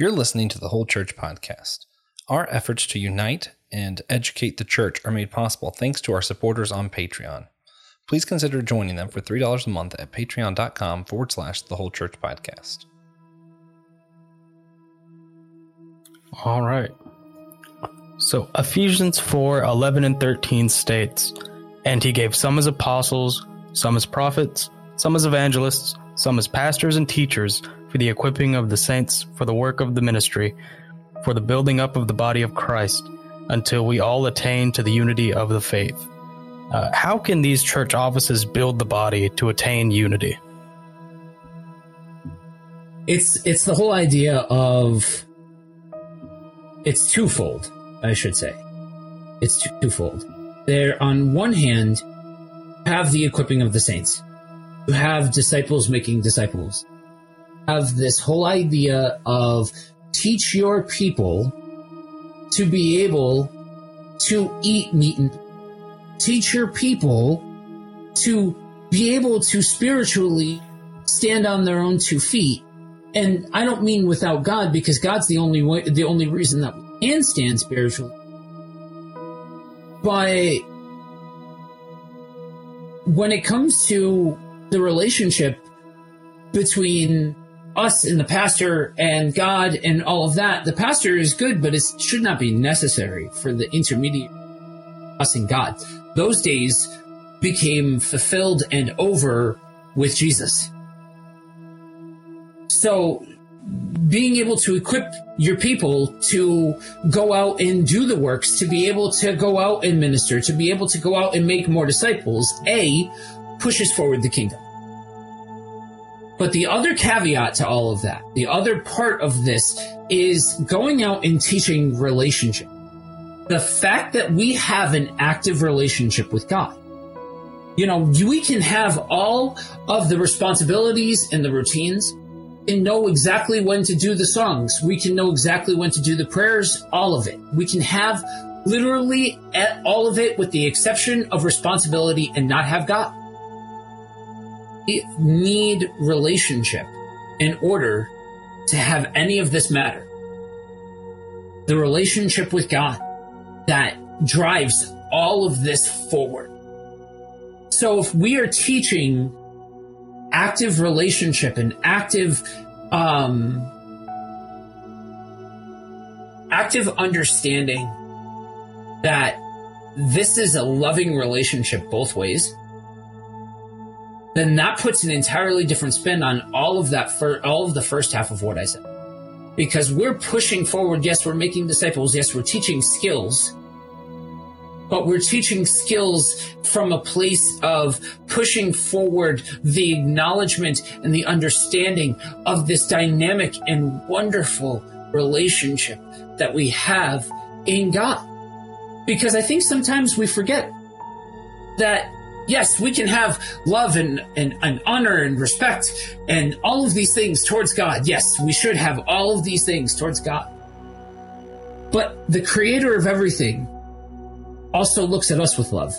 You're listening to the Whole Church Podcast. Our efforts to unite and educate the church are made possible thanks to our supporters on Patreon. Please consider joining them for $3 a month at patreon.com forward slash the Whole Church Podcast. All right. So Ephesians 4 11 and 13 states, And he gave some as apostles, some as prophets, some as evangelists, some as pastors and teachers for the equipping of the saints for the work of the ministry, for the building up of the body of Christ, until we all attain to the unity of the faith. Uh, how can these church offices build the body to attain unity? It's it's the whole idea of it's twofold, I should say. It's twofold. There, on one hand, have the equipping of the saints. You have disciples making disciples have this whole idea of teach your people to be able to eat meat and teach your people to be able to spiritually stand on their own two feet. And I don't mean without God because God's the only way, the only reason that we can stand spiritually. But when it comes to the relationship between us and the pastor and God and all of that, the pastor is good, but it should not be necessary for the intermediate us and God. Those days became fulfilled and over with Jesus. So being able to equip your people to go out and do the works, to be able to go out and minister, to be able to go out and make more disciples, A, pushes forward the kingdom. But the other caveat to all of that, the other part of this is going out and teaching relationship. The fact that we have an active relationship with God. You know, we can have all of the responsibilities and the routines and know exactly when to do the songs. We can know exactly when to do the prayers, all of it. We can have literally all of it with the exception of responsibility and not have God need relationship in order to have any of this matter. The relationship with God that drives all of this forward. So if we are teaching active relationship and active um, active understanding that this is a loving relationship both ways then that puts an entirely different spin on all of that for all of the first half of what I said. Because we're pushing forward, yes, we're making disciples, yes, we're teaching skills, but we're teaching skills from a place of pushing forward the acknowledgement and the understanding of this dynamic and wonderful relationship that we have in God. Because I think sometimes we forget that yes, we can have love and, and, and honor and respect and all of these things towards God. Yes, we should have all of these things towards God. But the creator of everything also looks at us with love,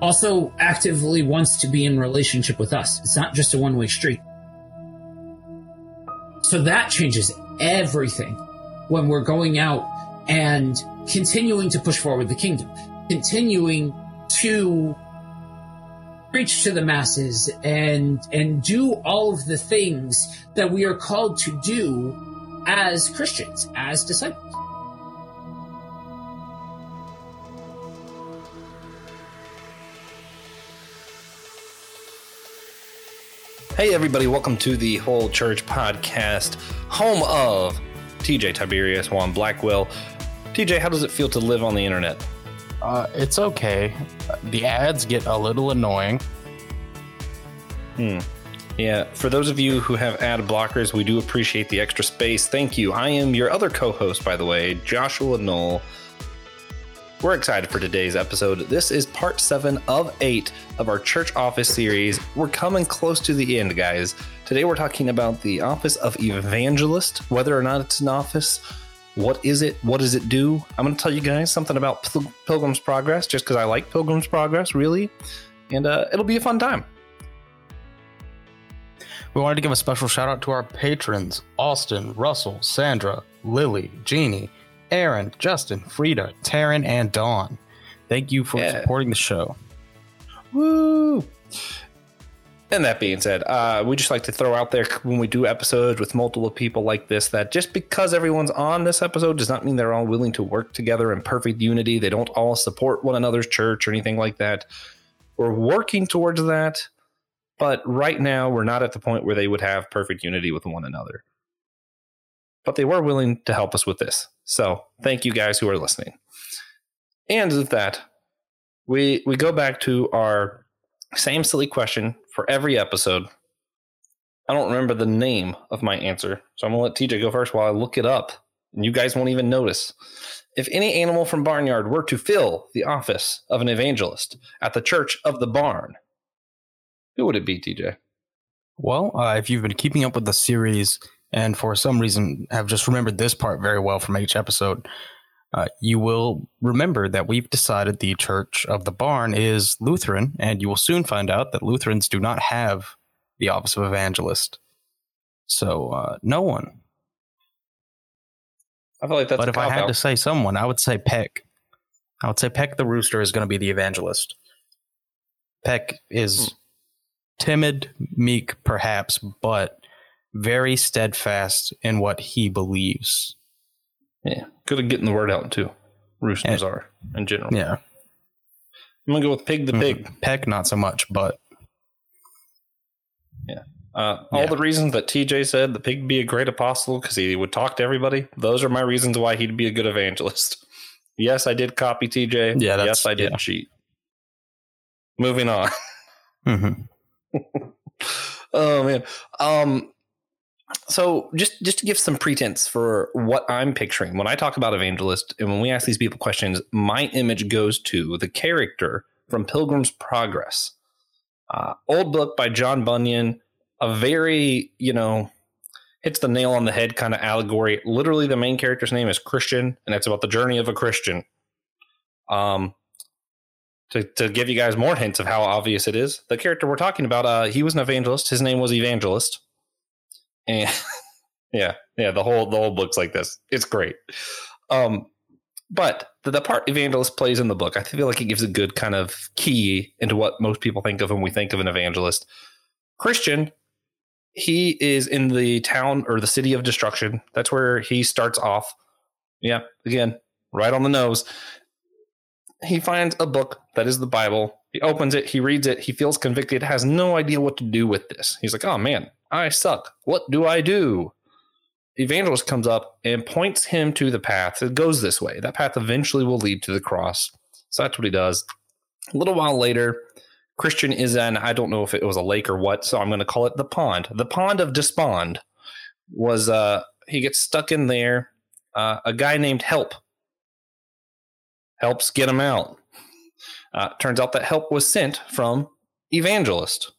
also actively wants to be in relationship with us. It's not just a one way street. So that changes everything when we're going out and continuing to push forward the kingdom, continuing to preach to the masses and and do all of the things that we are called to do as Christians, as disciples. Hey, everybody, welcome to the Whole Church Podcast, home of TJ Tiberius, Juan Blackwell. TJ, how does it feel to live on the internet? Uh, it's okay. The ads get a little annoying. Hmm. Yeah, for those of you who have ad blockers, we do appreciate the extra space. Thank you. I am your other co host, by the way, Joshua Knoll. We're excited for today's episode. This is part seven of eight of our church office series. We're coming close to the end, guys. Today we're talking about the office of evangelist, whether or not it's an office, what is it? What does it do? I'm going to tell you guys something about Pil- Pilgrim's Progress just because I like Pilgrim's Progress, really. And uh, it'll be a fun time. We wanted to give a special shout out to our patrons Austin, Russell, Sandra, Lily, Jeannie, Aaron, Justin, Frida, Taryn, and Dawn. Thank you for Yeah. supporting the show. Woo! And that being said, uh, we just like to throw out there when we do episodes with multiple people like this that just because everyone's on this episode does not mean they're all willing to work together in perfect unity. They don't all support one another's church or anything like that. We're working towards that, but right now we're not at the point where they would have perfect unity with one another. But they were willing to help us with this. So thank you guys who are listening. And with that, we we go back to our same silly question for every episode. I don't remember the name of my answer, so I'm gonna let TJ go first while I look it up, and you guys won't even notice. If any animal from Barnyard were to fill the office of an evangelist at the Church of the Barn, who would it be, TJ? Well, uh, if you've been keeping up with the series and for some reason have just remembered this part very well from each episode, uh, you will remember that we've decided the Church of the Barn is Lutheran, and you will soon find out that Lutherans do not have the office of evangelist. So, uh, no one. I feel like that's but if I had cop-out. to say someone, I would say Peck. I would say Peck the Rooster is going to be the evangelist. Peck is timid, meek, perhaps, but very steadfast in what he believes. Yeah, good at getting the word out too. Roosters Yeah. are in general. Yeah. I'm gonna go with Pig the Pig. Peck, not so much, but yeah. Uh, all Yeah. the reasons that TJ said the pig would be a great apostle because he would talk to everybody. Those are my reasons why he'd be a good evangelist. Yes, I did copy TJ. Yeah, that's- yes, I did yeah. cheat. Moving on. Mm-hmm. oh man. Um. So just just to give some pretense for what I'm picturing when I talk about evangelist and when we ask these people questions, my image goes to the character from Pilgrim's Progress, uh, old book by John Bunyan. A very you know hits the nail on the head kind of allegory. Literally, the main character's name is Christian, and it's about the journey of a Christian. Um, to, to give you guys more hints of how obvious it is, the character we're talking about, uh, he was an evangelist. His name was Evangelist, and yeah, yeah, the whole the whole book's like this. It's great. Um, but the, the part evangelist plays in the book, I feel like it gives a good kind of key into what most people think of when we think of an evangelist. Christian, he is in the town or the city of destruction. That's where he starts off. Yeah, again, right on the nose he finds a book that is the Bible. He opens it, he reads it, he feels convicted, has no idea what to do with this. He's like, oh man, I suck. What do I do? Evangelist comes up and points him to the path. It goes this way. That path eventually will lead to the cross. So that's what he does. A little while later, Christian is in, I don't know if it was a lake or what, so I'm going to call it the pond. The pond of despond was, uh, he gets stuck in there. Uh, a guy named Help helps get him out. Uh, turns out that help was sent from Evangelist.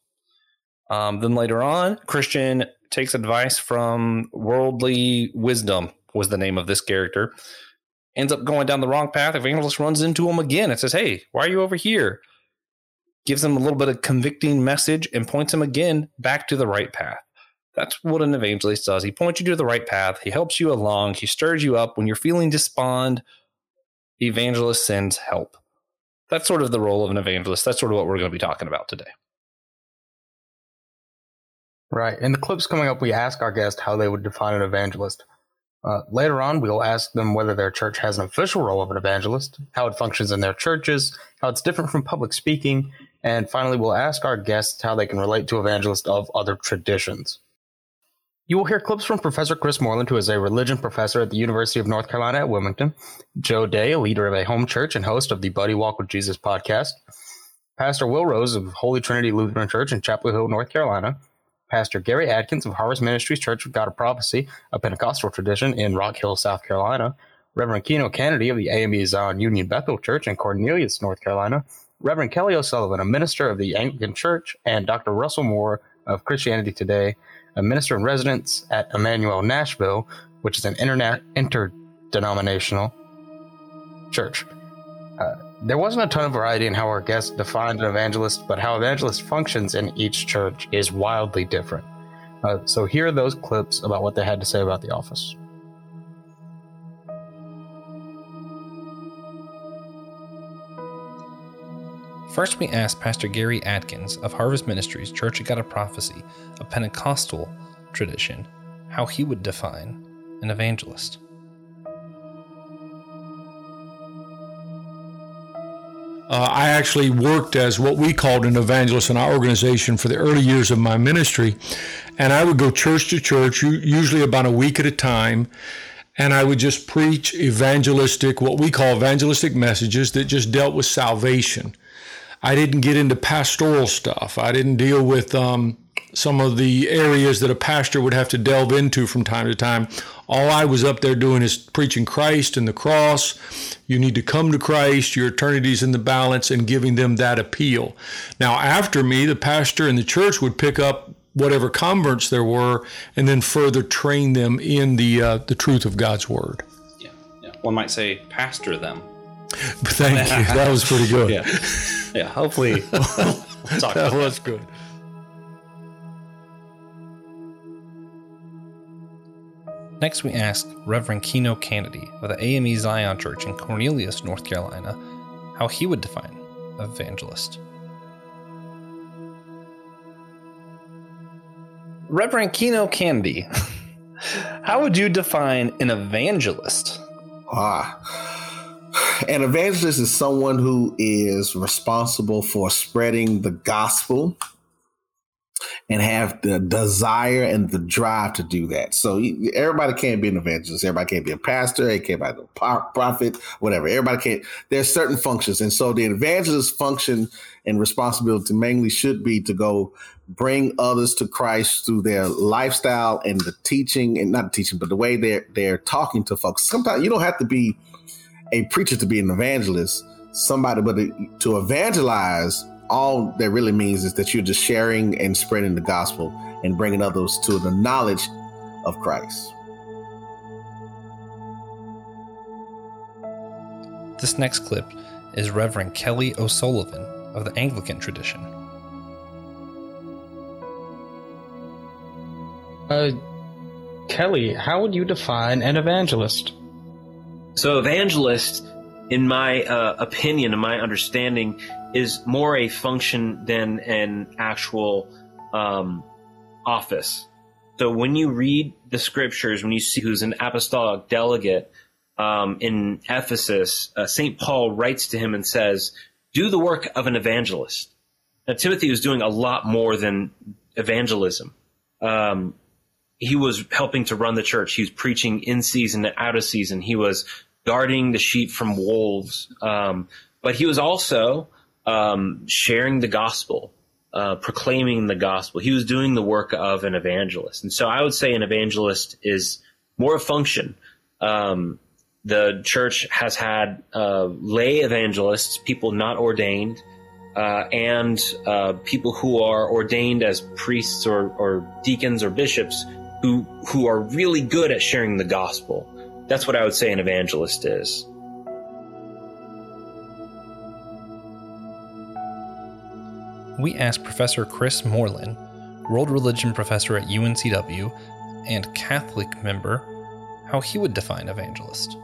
Um, then later on, Christian takes advice from Worldly Wisdom, was the name of this character. Ends up going down the wrong path. Evangelist runs into him again and says, Hey, why are you over here? Gives him a little bit of convicting message and points him again back to the right path. That's what an evangelist does. He points you to the right path. He helps you along. He stirs you up when you're feeling despond evangelist sends help. That's sort of the role of an evangelist. That's sort of what we're going to be talking about today. Right. In the clips coming up, we ask our guest how they would define an evangelist. Uh, later on, we'll ask them whether their church has an official role of an evangelist, how it functions in their churches, how it's different from public speaking, and finally, we'll ask our guests how they can relate to evangelists of other traditions. You will hear clips from Professor Chris Moreland, who is a religion professor at the University of North Carolina at Wilmington, Joe Dea, a leader of a home church and host of the Buddy Walk with Jesus podcast, Pastor Will Rose of Holy Trinity Lutheran Church in Chapel Hill, North Carolina, Pastor Gary Adkins of Harvest Ministries Church of God of Prophecy, a Pentecostal tradition in Rock Hill, South Carolina, Reverend Keno Cannady of the AME Zion Union Bethel Church in Cornelius, North Carolina, Reverend Kelly O'Sullivan, a minister of the Anglican Church, and Dr. Russell Moore of Christianity Today, a minister in residence at Immanuel Nashville, which is an interna- interdenominational church. Uh, there wasn't a ton of variety in how our guest defined an evangelist, but how evangelist functions in each church is wildly different. Uh, so here are those clips about what they had to say about the office. First, we asked Pastor Gary Adkins of Harvest Ministries Church of God of Prophecy, a Pentecostal tradition, how he would define an evangelist. Uh, I actually worked as what we called an evangelist in our organization for the early years of my ministry. And I would go church to church, usually about a week at a time. And I would just preach evangelistic, what we call evangelistic messages that just dealt with salvation. I didn't get into pastoral stuff. I didn't deal with um, some of the areas that a pastor would have to delve into from time to time. All I was up there doing is preaching Christ and the cross. You need to come to Christ, your eternity's in the balance, and giving them that appeal. Now, after me, the pastor and the church would pick up whatever converts there were and then further train them in the, uh, the truth of God's word. Yeah, yeah. One might say, pastor them. Thank you. That was pretty good. yeah. Yeah. Hopefully, talk that was good. Next, we ask Reverend Keno Cannady of the AME Zion Church in Cornelius, North Carolina, how he would define evangelist. Reverend Keno Cannady, how would you define an evangelist? Ah, an evangelist is someone who is responsible for spreading the gospel and have the desire and the drive to do that. So everybody can't be an evangelist. Everybody can't be a pastor. They can't be a prophet, whatever. Everybody can't. There's certain functions. And so the evangelist function and responsibility mainly should be to go bring others to Christ through their lifestyle and the teaching and not teaching, but the way they're, they're talking to folks. Sometimes you don't have to be a preacher to be an evangelist. Somebody, but to evangelize all that really means is that you're just sharing and spreading the gospel and bringing others to the knowledge of Christ. This next clip is Reverend Kelly O'Sullivan of the Anglican tradition. Uh, Kelly, how would you define an evangelist? So, evangelist, in my uh, opinion and my understanding, is more a function than an actual um, office. So when you read the scriptures, when you see who's an apostolic delegate um, in Ephesus, uh, St. Paul writes to him and says, Do the work of an evangelist. Now, Timothy was doing a lot more than evangelism. Um, he was helping to run the church. He was preaching in season and out of season. He was guarding the sheep from wolves. Um, but he was also um, sharing the gospel, uh, proclaiming the gospel. He was doing the work of an evangelist. And so I would say an evangelist is more a function. Um, the church has had uh, lay evangelists, people not ordained, uh, and uh, people who are ordained as priests or, or deacons or bishops who who are really good at sharing the gospel. That's what I would say an evangelist is. we asked Professor Chris Moreland, world religion professor at UNCW and Catholic member, how he would define evangelist.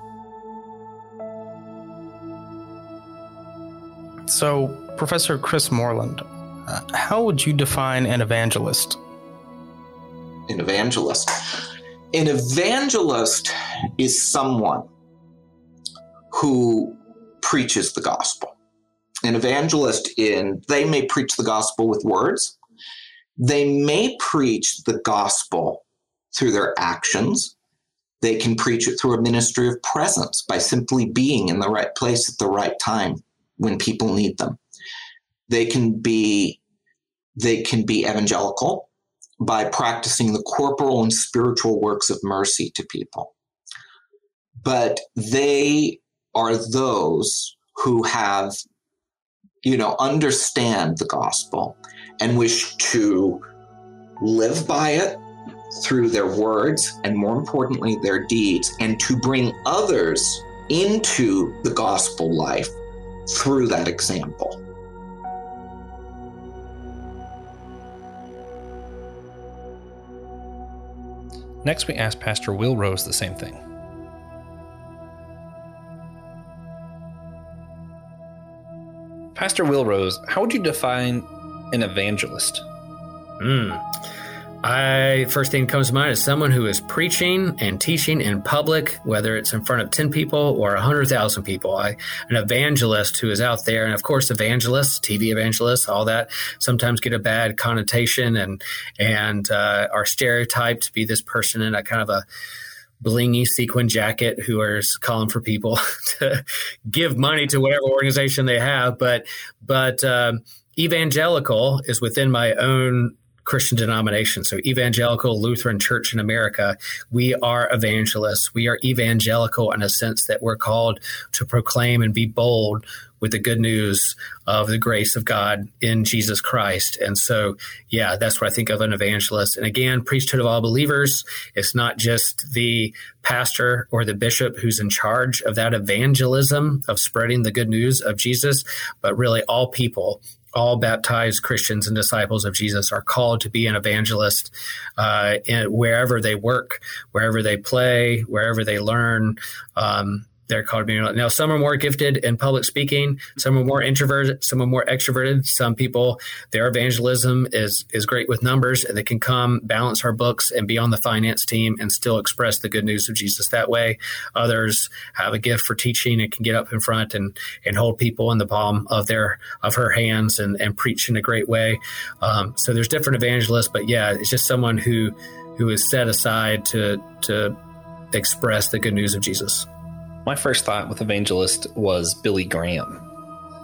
So, Professor Chris Moreland, uh, how would you define an evangelist? An evangelist. An evangelist is someone who preaches the gospel. An evangelist in they may preach the gospel with words. They may preach the gospel through their actions. They can preach it through a ministry of presence by simply being in the right place at the right time when people need them. They can be they can be evangelical by practicing the corporal and spiritual works of mercy to people but they are those who have you know, understand the gospel and wish to live by it through their words and more importantly, their deeds, and to bring others into the gospel life through that example. Next we asked Pastor Will Rose the same thing. Pastor Will Rose, how would you define an evangelist? Hmm. I first thing comes to mind is someone who is preaching and teaching in public, whether it's in front of ten people or hundred thousand people. I, an evangelist who is out there, and of course, evangelists, TV evangelists, all that sometimes get a bad connotation and and uh, are stereotyped to be this person in a kind of a blingy sequin jacket who is calling for people to give money to whatever organization they have. But but um, evangelical is within my own Christian denomination. So, Evangelical Lutheran Church in America, we are evangelists. We are evangelical in a sense that we're called to proclaim and be bold with the good news of the grace of God in Jesus Christ. And so, yeah, that's what I think of an evangelist. And again, priesthood of all believers, it's not just the pastor or the bishop who's in charge of that evangelism of spreading the good news of Jesus, but really all people all baptized Christians and disciples of Jesus are called to be an evangelist uh, in, wherever they work, wherever they play, wherever they learn. Um, they're called be now. Some are more gifted in public speaking. Some are more introverted. Some are more extroverted. Some people, their evangelism is is great with numbers, and they can come balance our books and be on the finance team and still express the good news of Jesus that way. Others have a gift for teaching and can get up in front and and hold people in the palm of their of her hands and and preach in a great way. Um, so there's different evangelists, but yeah, it's just someone who who is set aside to to express the good news of Jesus my first thought with evangelist was Billy Graham.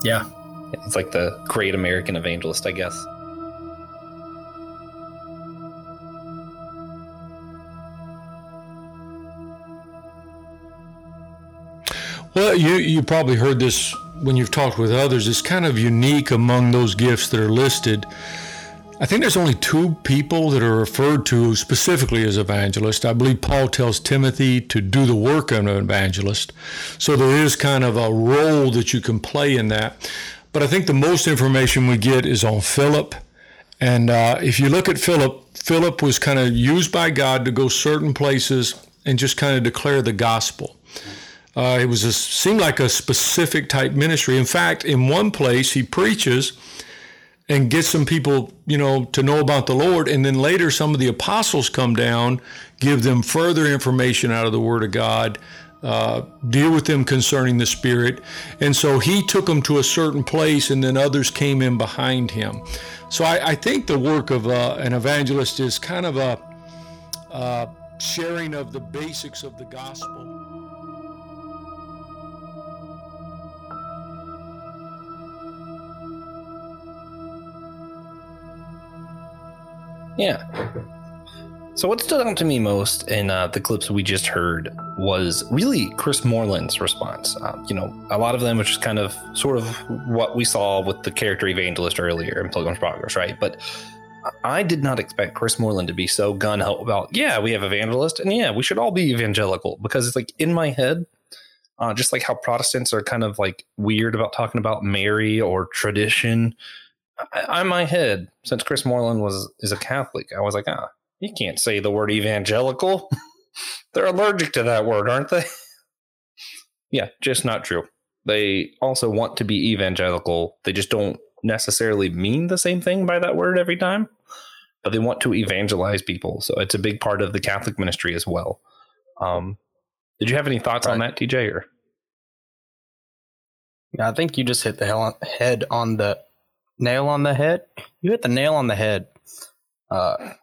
Yeah. It's like the great American evangelist, I guess. Well, you you probably heard this when you've talked with others. It's kind of unique among those gifts that are listed. I think there's only two people that are referred to specifically as evangelists. I believe Paul tells Timothy to do the work of an evangelist. So there is kind of a role that you can play in that. But I think the most information we get is on Philip. And uh, if you look at Philip, Philip was kind of used by God to go certain places and just kind of declare the gospel. Uh, it was a, seemed like a specific type ministry. In fact, in one place he preaches and get some people, you know, to know about the Lord. And then later, some of the apostles come down, give them further information out of the Word of God, uh, deal with them concerning the Spirit. And so he took them to a certain place, and then others came in behind him. So I, I think the work of uh, an evangelist is kind of a uh, sharing of the basics of the gospel. Yeah. So what stood out to me most in uh, the clips we just heard was really Chris Moreland's response. Uh, you know, a lot of them which is kind of sort of what we saw with the character evangelist earlier in Pilgrim's Progress, right? But I did not expect Chris Moreland to be so gun ho about, yeah, we have evangelist, and yeah, we should all be evangelical because it's like in my head, uh, just like how Protestants are kind of like weird about talking about Mary or tradition in my head, since Chris Moreland was is a Catholic, I was like, ah, you can't say the word evangelical. They're allergic to that word, aren't they? yeah, just not true. They also want to be evangelical. They just don't necessarily mean the same thing by that word every time, but they want to evangelize people. So it's a big part of the Catholic ministry as well. Um, did you have any thoughts right. on that, TJ? Or yeah, I think you just hit the hell head on the nail on the head. You hit the nail on the head. Uh,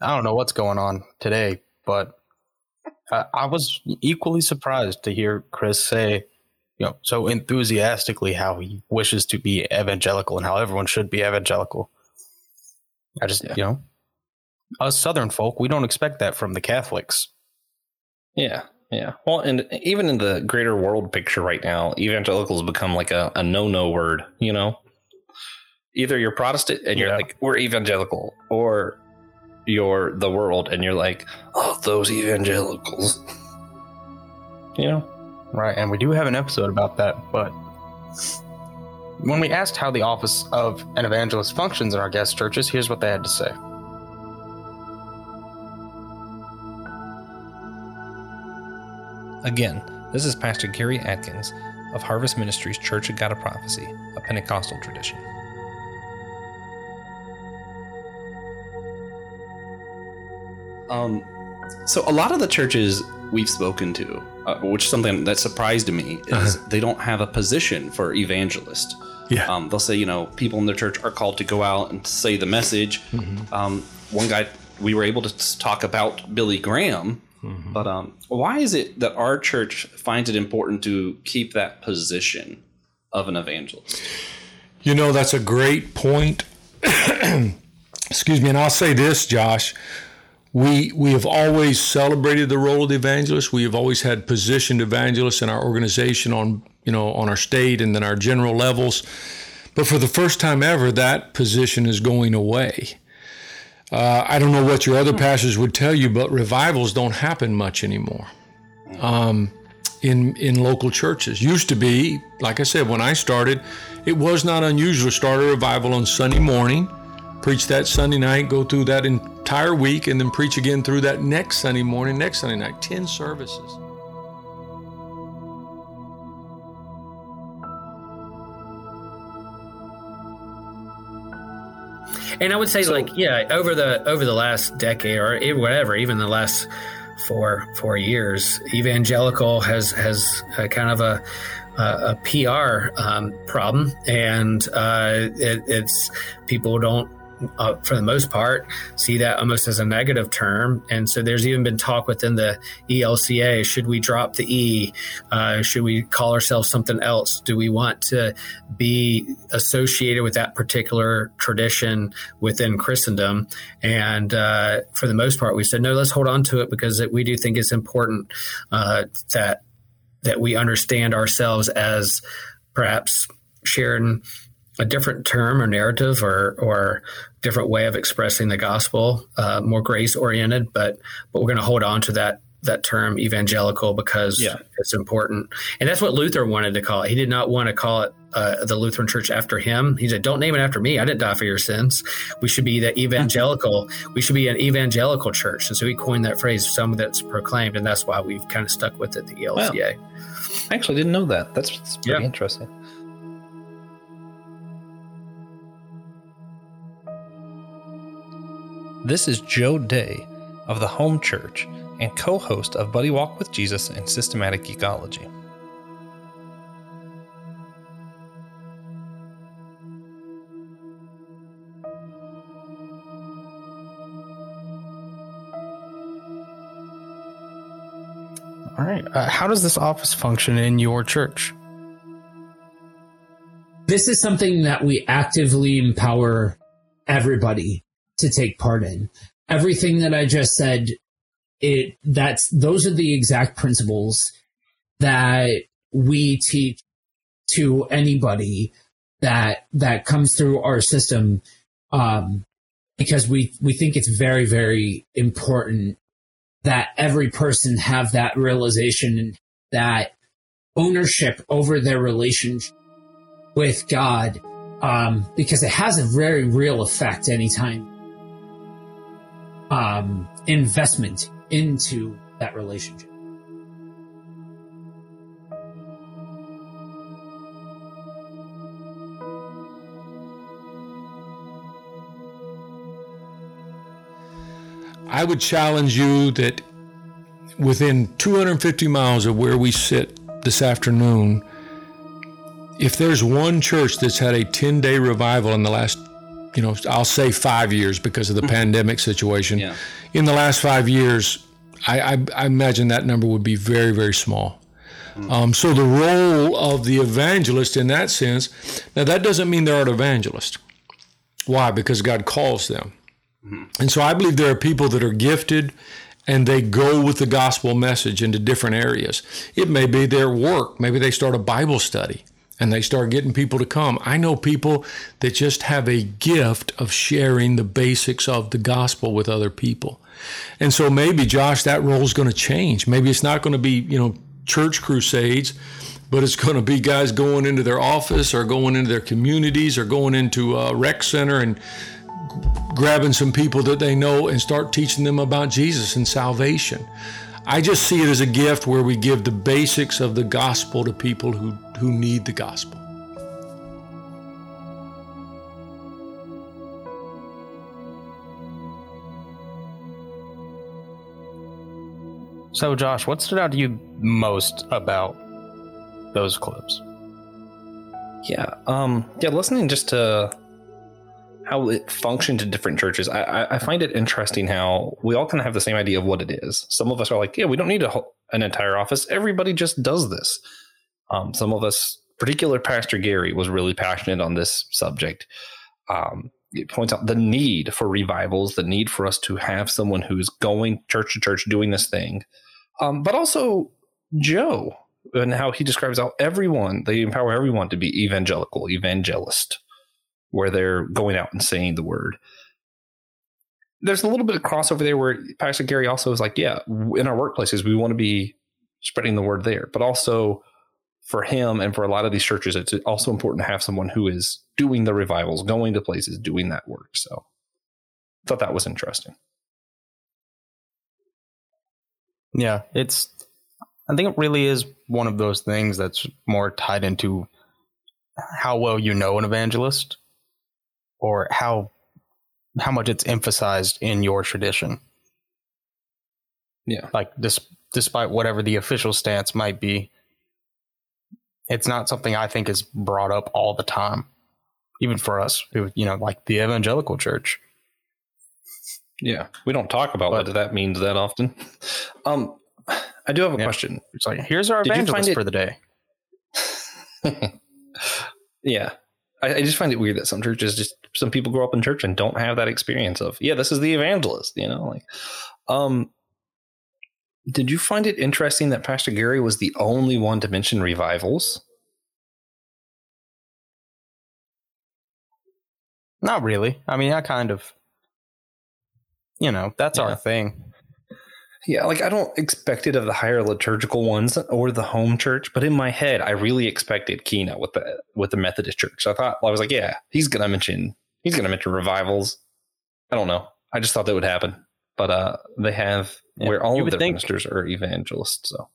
I don't know what's going on today, but I, I was equally surprised to hear Chris say, you know, so enthusiastically how he wishes to be evangelical and how everyone should be evangelical. I just, yeah. you know, us Southern folk, we don't expect that from the Catholics. Yeah, yeah. Well, and even in the greater world picture right now, evangelicals become like a, a no no word, you know? either you're Protestant and you're yeah. like we're evangelical, or you're the world and you're like oh those evangelicals. You know, right? And we do have an episode about that, but when we asked how the office of an evangelist functions in our guest churches, here's what they had to say. Again, this is Pastor Gary Adkins of Harvest Ministries Church of God of Prophecy, a Pentecostal tradition. Um, so a lot of the churches we've spoken to, uh, which is something that surprised me, is they don't have a position for evangelist. Yeah. Um, they'll say, you know, people in their church are called to go out and say the message. Um, one guy, we were able to talk about Billy Graham, but um, why is it that our church finds it important to keep that position of an evangelist? You know, that's a great point. Excuse me. And I'll say this, Josh. We, we have always celebrated the role of the evangelist. We have always had positioned evangelists in our organization on, you know, on our state and then our general levels. But for the first time ever, that position is going away. Uh, I don't know what your other pastors would tell you, but revivals don't happen much anymore um, in in local churches. Used to be, like I said, when I started, it was not unusual to start a revival on Sunday morning, preach that Sunday night, go through that entire week, and then preach again through that next Sunday morning, next Sunday night. Ten services. And I would say, like, yeah, over the over the last decade or whatever, even the last four four years, evangelical has has a kind of a a, a PR um, problem, and uh, it, it's people don't. Uh, for the most part, see that almost as a negative term, and so there's even been talk within the ELCA: should we drop the E? Uh, should we call ourselves something else? Do we want to be associated with that particular tradition within Christendom. And uh, for the most part, we said, no, let's hold on to it because we do think it's important uh, that that we understand ourselves as perhaps sharing a different term or narrative or or different way of expressing the gospel, uh, more grace oriented. But but we're going to hold on to that that term evangelical because Yeah. it's important, and that's what Luther wanted to call it. He did not want to call it uh, the Lutheran Church after him. He said, "Don't name it after me. I didn't die for your sins. We should be the evangelical. we should be an evangelical church." And so he coined that phrase, "Some that's proclaimed," and that's why we've kind of stuck with it. The ELCA. I actually didn't know that. That's, that's pretty Yeah. interesting. This is Joe Dea of the Home Church and co host of Buddy Walk with Jesus and Systematic Ecology. All right. Uh, how does this office function in your church? this is something that we actively empower everybody to take part in. Everything that I just said, it that's those are the exact principles that we teach to anybody that that comes through our system um, because we we think it's very very important that every person have that realization that ownership over their relationship with God um, because it has a very real effect anytime um, investment into that relationship. I would challenge you that within 250 miles of where we sit this afternoon, if there's one church that's had a 10 day revival in the last, you know, I'll say five years because of the hmm. pandemic situation, Yeah. in the last five years, I, I, I imagine that number would be very, very small. Hmm. Um, so the role of the evangelist in that sense, now that doesn't mean there aren't evangelists. Why? Because God calls them. Hmm. And so I believe there are people that are gifted and they go with the gospel message into different areas. It may be their work. Maybe they start a Bible study and they start getting people to come. I know people that just have a gift of sharing the basics of the gospel with other people. And so maybe, Josh, that role is going to change. Maybe it's not going to be, you know, church crusades, but it's going to be guys going into their office or going into their communities or going into a rec center and grabbing some people that they know and start teaching them about Jesus and salvation. I just see it as a gift where we give the basics of the gospel to people who, who need the gospel. So, Josh, what stood out to you most about those clips? Yeah, um, yeah. Listening just to how it functioned in different churches, I, I, I find it interesting how we all kind of have the same idea of what it is. Some of us are like, yeah, we don't need a, an entire office. Everybody just does this. Um, some of us, particular Pastor Gary, was really passionate on this subject. Um, it points out the need for revivals, the need for us to have someone who's going church to church doing this thing, um, but also Joe and how he describes how everyone they empower everyone to be evangelical, evangelist, where they're going out and saying the word. There's a little bit of crossover there where Pastor Gary also is like, yeah, in our workplaces we want to be spreading the word there, but also for him and for a lot of these churches, it's also important to have someone who is doing the revivals, going to places, doing that work. So, I thought that was interesting. Yeah, it's. I think it really is one of those things that's more tied into how well you know an evangelist, or how how much it's emphasized in your tradition. Yeah. Like, dis- despite whatever the official stance might be, it's not something I think is brought up all the time, even for us, who you know, like the evangelical church. Yeah, we don't talk about But- what that means that often. Um, I do have a Yeah. question. It's like, here's our Did you find evangelist it- for the day. yeah. I, I just find it weird that some churches just some people grow up in church and don't have that experience of, yeah, this is the evangelist, you know, like um did you find it interesting that Pastor Gary was the only one to mention revivals? Not really. I mean, I kind of, you know, that's Yeah. our thing. Yeah, like I don't expect it of the higher liturgical ones or the home church, but in my head, I really expected Keno with the with the Methodist church. I thought I was like, yeah, he's gonna mention he's gonna mention revivals. I don't know. I just thought that would happen, but uh, they have Yeah, where all of their think- ministers are evangelists. So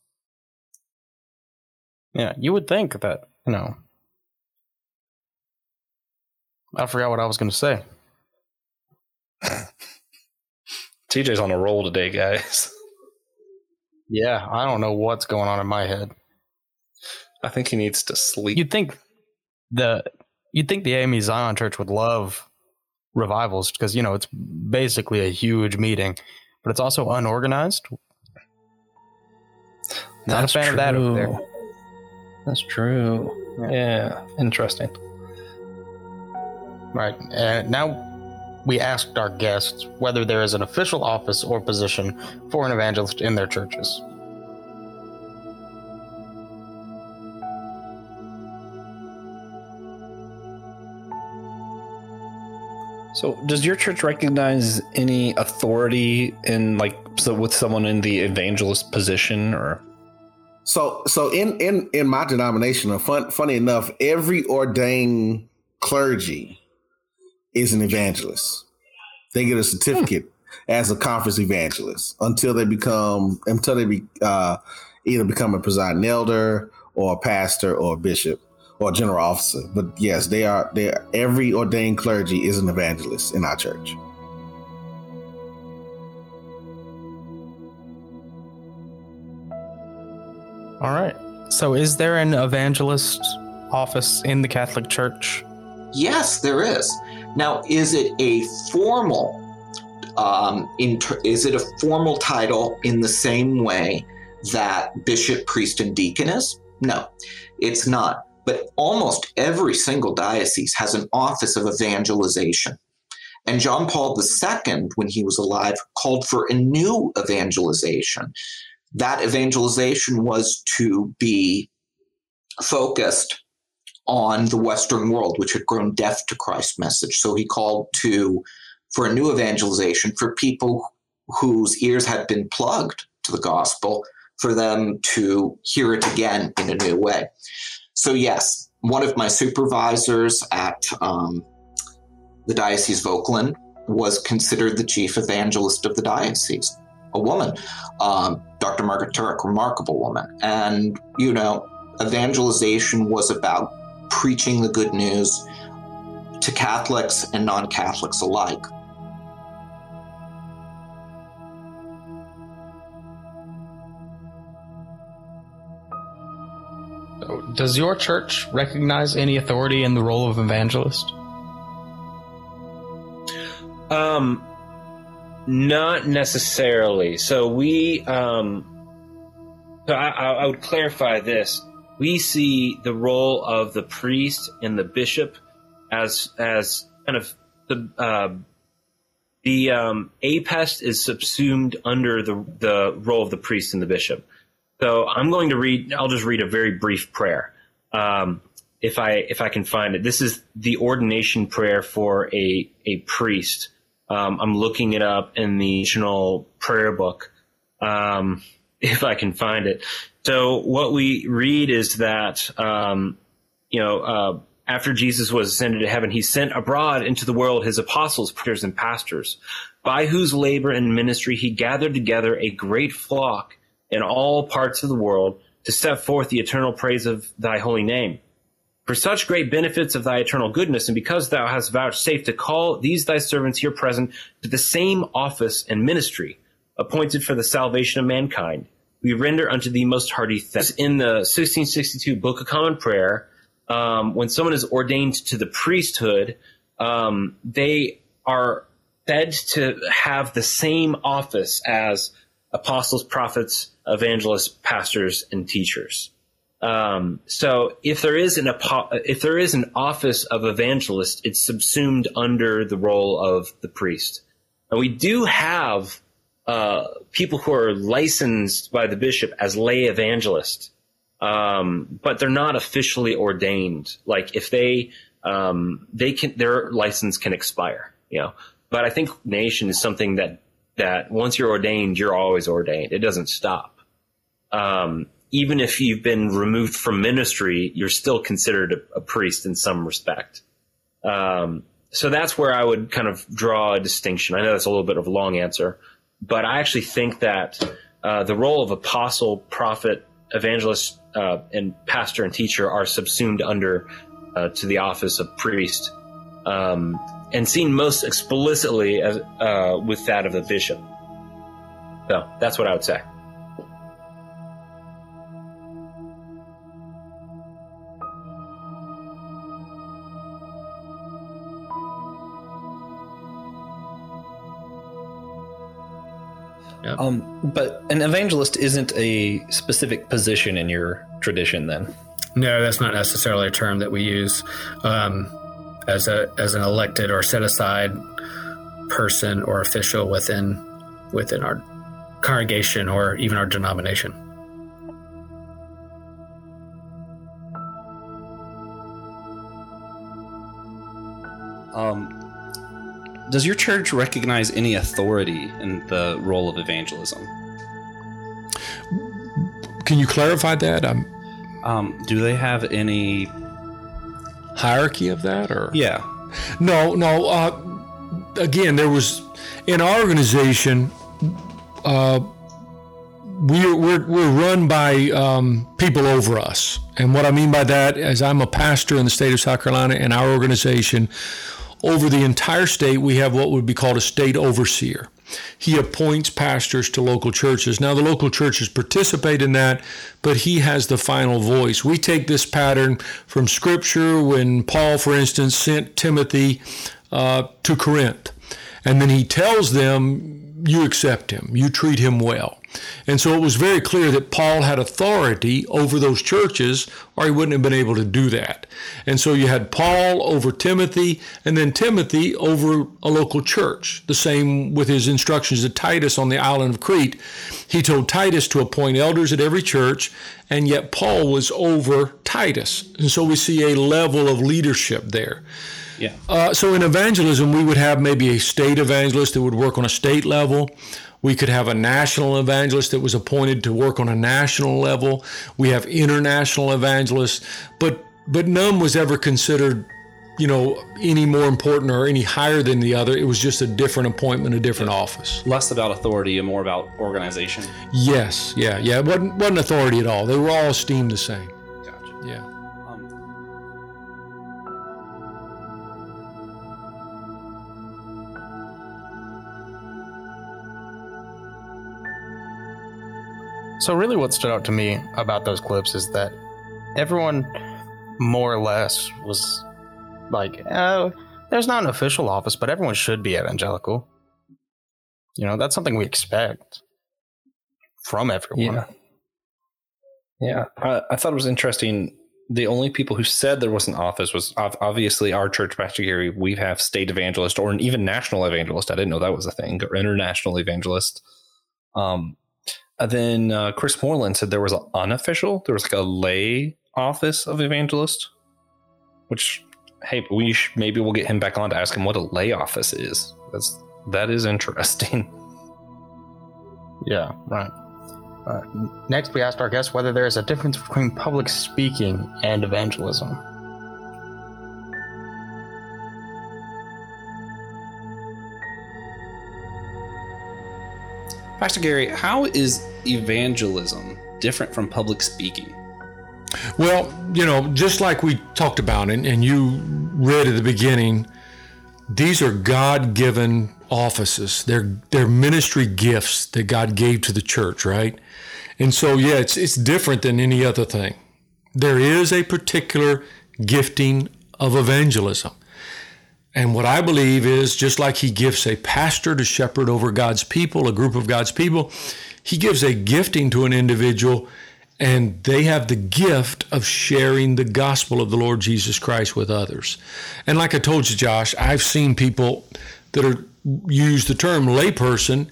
Yeah, you would think that, you know. I forgot what I was going to say. TJ's on a roll today, guys. Yeah, I don't know what's going on in my head. I think he needs to sleep. You'd think the you'd think the AME Zion Church would love revivals because you know it's basically a huge meeting, but it's also unorganized. Not a fan of that over there. That's true. Yeah. Yeah, interesting. Right. And now we asked our guests whether there is an official office or position for an evangelist in their churches. So, does your church recognize any authority in like so with someone in the evangelist position or? So so in in in my denomination, uh, fun, funny enough, every ordained clergy is an evangelist. They get a certificate as a conference evangelist until they become until they be uh, either become a presiding elder or a pastor or a bishop or general officer. But yes, they are they are, every ordained clergy is an evangelist in our church. All right. So, is there an evangelist office in the Catholic Church? Yes, there is. Now, is it a formal? Um, inter- is it a formal title in the same way that bishop, priest, and deacon is? No, it's not. But almost every single diocese has an office of evangelization. And John Paul II, when he was alive, called for a new evangelization. That evangelization was to be focused on the Western world, which had grown deaf to Christ's message. So he called to for a new evangelization for people whose ears had been plugged to the gospel, for them to hear it again in a new way. So yes, one of my supervisors at um, the Diocese of Oakland was considered the chief evangelist of the diocese, a woman. Um, Dr. Margaret Turek, remarkable woman. And, you know, evangelization was about preaching the good news to Catholics and non Catholics alike. Does your church recognize any authority in the role of evangelist? Um, not necessarily. So we, um, so I, I would clarify this. We see the role of the priest and the bishop as as kind of the uh, the um, apest is subsumed under the the role of the priest and the bishop. So I'm going to read. I'll just read a very brief prayer, um, if I if I can find it. This is the ordination prayer for a a priest. Um, I'm looking it up in the national prayer book, um, if I can find it. So what we read is that um, you know. Uh, after Jesus was ascended to heaven, he sent abroad into the world his apostles, preachers, and pastors, by whose labor and ministry he gathered together a great flock in all parts of the world to set forth the eternal praise of thy holy name. For such great benefits of thy eternal goodness, and because thou hast vouchsafed to call these thy servants here present to the same office and ministry, appointed for the salvation of mankind, we render unto thee most hearty thanks. In the 1662 Book of Common Prayer, um, when someone is ordained to the priesthood, um, they are said to have the same office as apostles, prophets, evangelists, pastors, and teachers. Um, so if there is an if there is an office of evangelist, it's subsumed under the role of the priest. And we do have uh, people who are licensed by the bishop as lay evangelists, um, but they're not officially ordained. Like if they um, they can their license can expire, you know. But I think nation is something that that once you're ordained, you're always ordained. It doesn't stop. Um, even if you've been removed from ministry, you're still considered a, a priest in some respect. Um, so that's where I would kind of draw a distinction. I know that's a little bit of a long answer, but I actually think that uh, the role of apostle, prophet, evangelist, uh, and pastor and teacher are subsumed under uh, to the office of priest. Um, and seen most explicitly as, uh, with that of a bishop. So that's what I would say. Yep. Um, but an evangelist isn't a specific position in your tradition, then. No, that's not necessarily a term that we use. Um, as a as an elected or set aside person or official within within our congregation or even our denomination. Um, does your church recognize any authority in the role of evangelism? Can you clarify that? Um, do they have any hierarchy of that or? Yeah. No no uh, again there was in our organization uh, we're, we're, we're run by um, people over us. And what i mean by that is i'm a pastor in the state of south carolina and our organization. Over the entire state we have what would be called a state overseer he appoints pastors to local churches. Now, the local churches participate in that, but he has the final voice. We take this pattern from Scripture when Paul, for instance, sent Timothy uh, to Corinth. And then he tells them, You accept him, you treat him well. And so it was very clear that Paul had authority over those churches, or he wouldn't have been able to do that. And so you had Paul over Timothy, and then Timothy over a local church. The same with his instructions to Titus on the island of Crete. He told Titus to appoint elders at every church, and yet Paul was over Titus. And so we see a level of leadership there. Yeah. Uh, so in evangelism, we would have maybe a state evangelist that would work on a state level. We could have a national evangelist that was appointed to work on a national level. We have international evangelists, but but none was ever considered you know, any more important or any higher than the other. It was just a different appointment, a different office. Less about authority and more about organization. Yes, yeah, yeah. It wasn't wasn't authority at all. They were all esteemed the same. So really, what stood out to me about those clips is that everyone, more or less, was like, uh, "There's not an official office, but everyone should be evangelical." You know, that's something we expect from everyone. Yeah. Yeah, I, I thought it was interesting. The only people who said there was an office was obviously our church, Pastor Gary. We have state evangelist or an even national evangelist. I didn't know that was a thing, or international evangelist. Um, and then uh, Chris Moreland said there was an unofficial, there was like a lay office of evangelist, which, hey, we sh- maybe we'll get him back on to ask him what a lay office is. That's that is interesting. Yeah, right. Uh, next, we asked our guest whether there is a difference between public speaking and evangelism. Pastor Gary, how is evangelism different from public speaking? Well, you know, just like we talked about and, and you read at the beginning, these are God given offices. They're they're ministry gifts that God gave to the church, right? And so yeah, it's it's different than any other thing. There is a particular gifting of evangelism. And what I believe is just like he gives a pastor to shepherd over God's people, a group of God's people, he gives a gifting to an individual and they have the gift of sharing the gospel of the Lord Jesus Christ with others. And like I told you, Josh, I've seen people that are use the term layperson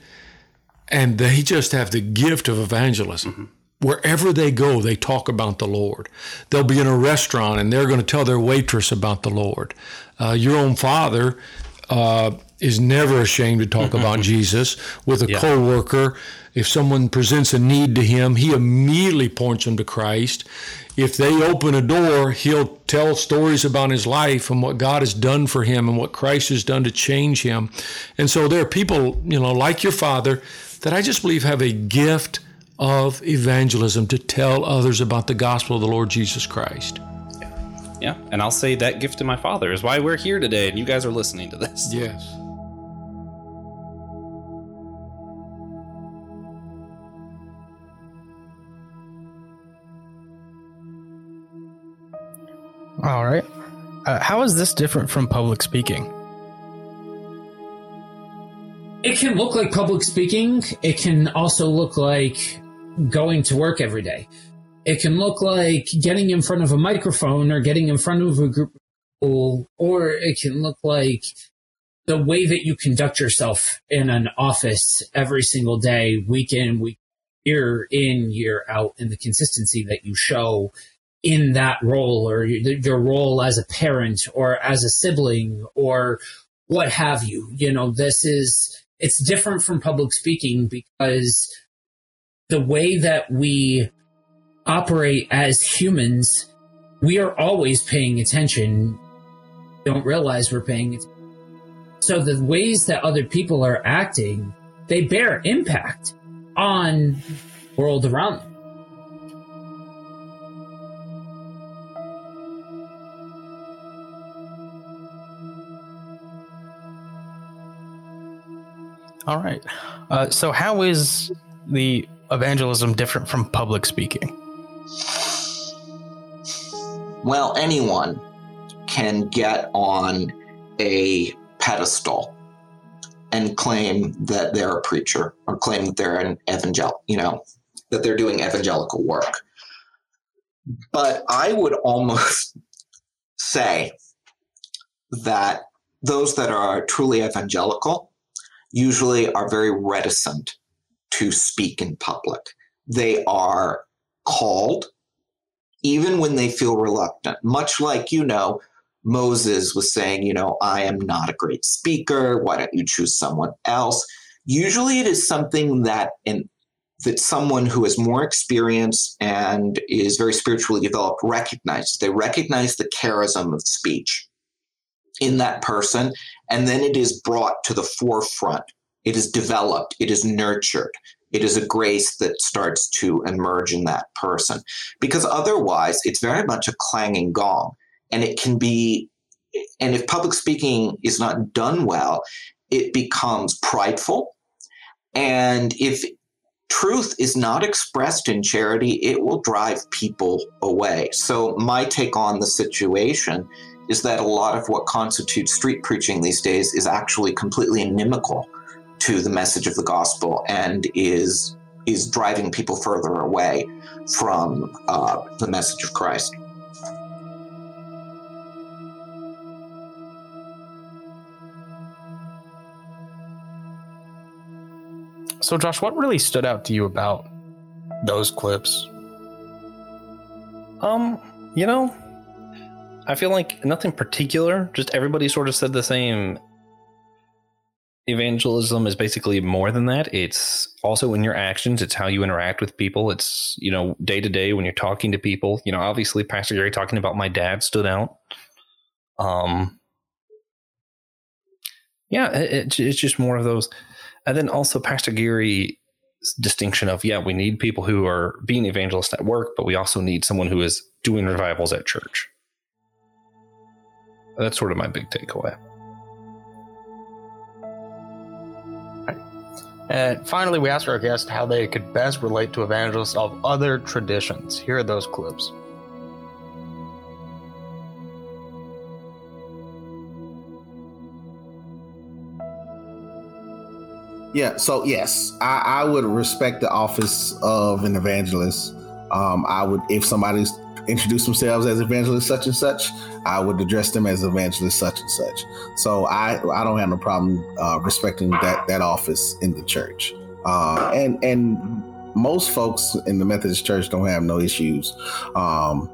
and they just have the gift of evangelism. Mm-hmm. Wherever they go, they talk about the Lord. They'll be in a restaurant and they're going to tell their waitress about the Lord. Uh, your own father uh, is never ashamed to talk about Jesus with a Yeah. coworker. If someone presents a need to him, he immediately points them to Christ. If they open a door, he'll tell stories about his life and what God has done for him and what Christ has done to change him. And so there are people, you know, like your father, that I just believe have a gift of evangelism to tell others about the gospel of the Lord Jesus Christ. Yeah, and I'll say that gift to my father is why we're here today, and you guys are listening to this. Yes. All right. Uh, how is this different from public speaking? It can look like public speaking. It can also look like going to work every day. It can look like getting in front of a microphone or getting in front of a group of people, or it can look like the way that you conduct yourself in an office every single day, week in, week year in, year out, and the consistency that you show in that role or your, your role as a parent or as a sibling or what have you. You know, this is, it's different from public speaking because the way that we operate as humans, we are always paying attention. Don't realize we're paying attention. So the ways that other people are acting, they bear impact on the world around them. All right. Uh, so, how is the evangelism different from public speaking? Well, anyone can get on a pedestal and claim that they're a preacher or claim that they're an evangel, you know, that they're doing evangelical work. But I would almost say that those that are truly evangelical usually are very reticent to speak in public. They are called even when they feel reluctant, much like, you know, Moses was saying, you know, I am not a great speaker. Why don't you choose someone else? Usually it is something that in that someone who has more experience and is very spiritually developed recognizes. They recognize the charism of speech. in that person, and then it is brought to the forefront. It is developed, it is nurtured. It is a grace that starts to emerge in that person. Because otherwise, it's very much a clanging gong. And it can be, and if public speaking is not done well, it becomes prideful. And if truth is not expressed in charity, it will drive people away. So, my take on the situation is that a lot of what constitutes street preaching these days is actually completely inimical to the message of the gospel and is is driving people further away from uh, the message of Christ. So, Josh, what really stood out to you about those clips? Um, you know, I feel like nothing particular. Just everybody sort of said the same. Evangelism is basically more than that. It's also in your actions. It's how you interact with people. It's, you know, day to day when you're talking to people. You know, obviously, Pastor Gary talking about my dad stood out. Um, yeah, it, it's just more of those. And then also Pastor Gary's distinction of, yeah, we need people who are being evangelists at work, but we also need someone who is doing revivals at church. That's sort of my big takeaway. And finally, we asked our guests how they could best relate to evangelists of other traditions. Here are those clips. Yeah, so yes, I, I would respect the office of an evangelist. Um, I would, if somebody's introduced themselves as evangelist such and such, I would address them as evangelist such and such. So I, I don't have no problem uh, respecting that that office in the church. Uh, and and most folks in the Methodist Church don't have no issues um,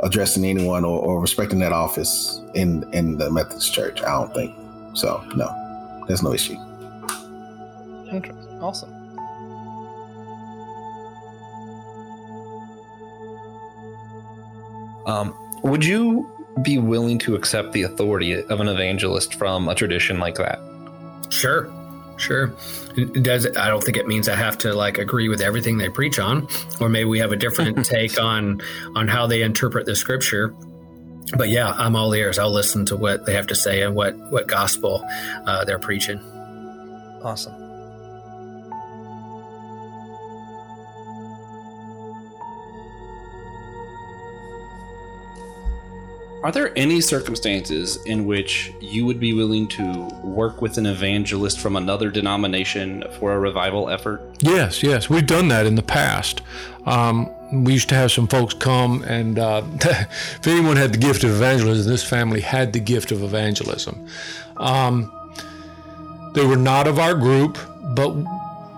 addressing anyone or, or respecting that office in in the Methodist Church. I don't think so. No, there's no issue. Interesting. Awesome. Um, would you be willing to accept the authority of an evangelist from a tradition like that? Sure. Sure. It does I don't think it means I have to like agree with everything they preach on, or maybe we have a different take on on how they interpret the scripture. But yeah, I'm all ears. I'll listen to what they have to say and what what gospel uh, they're preaching. Awesome. Are there any circumstances in which you would be willing to work with an evangelist from another denomination for a revival effort? Yes, yes, we've done that in the past. Um, we used to have some folks come, and uh, if anyone had the gift of evangelism, this family had the gift of evangelism. Um, they were not of our group, but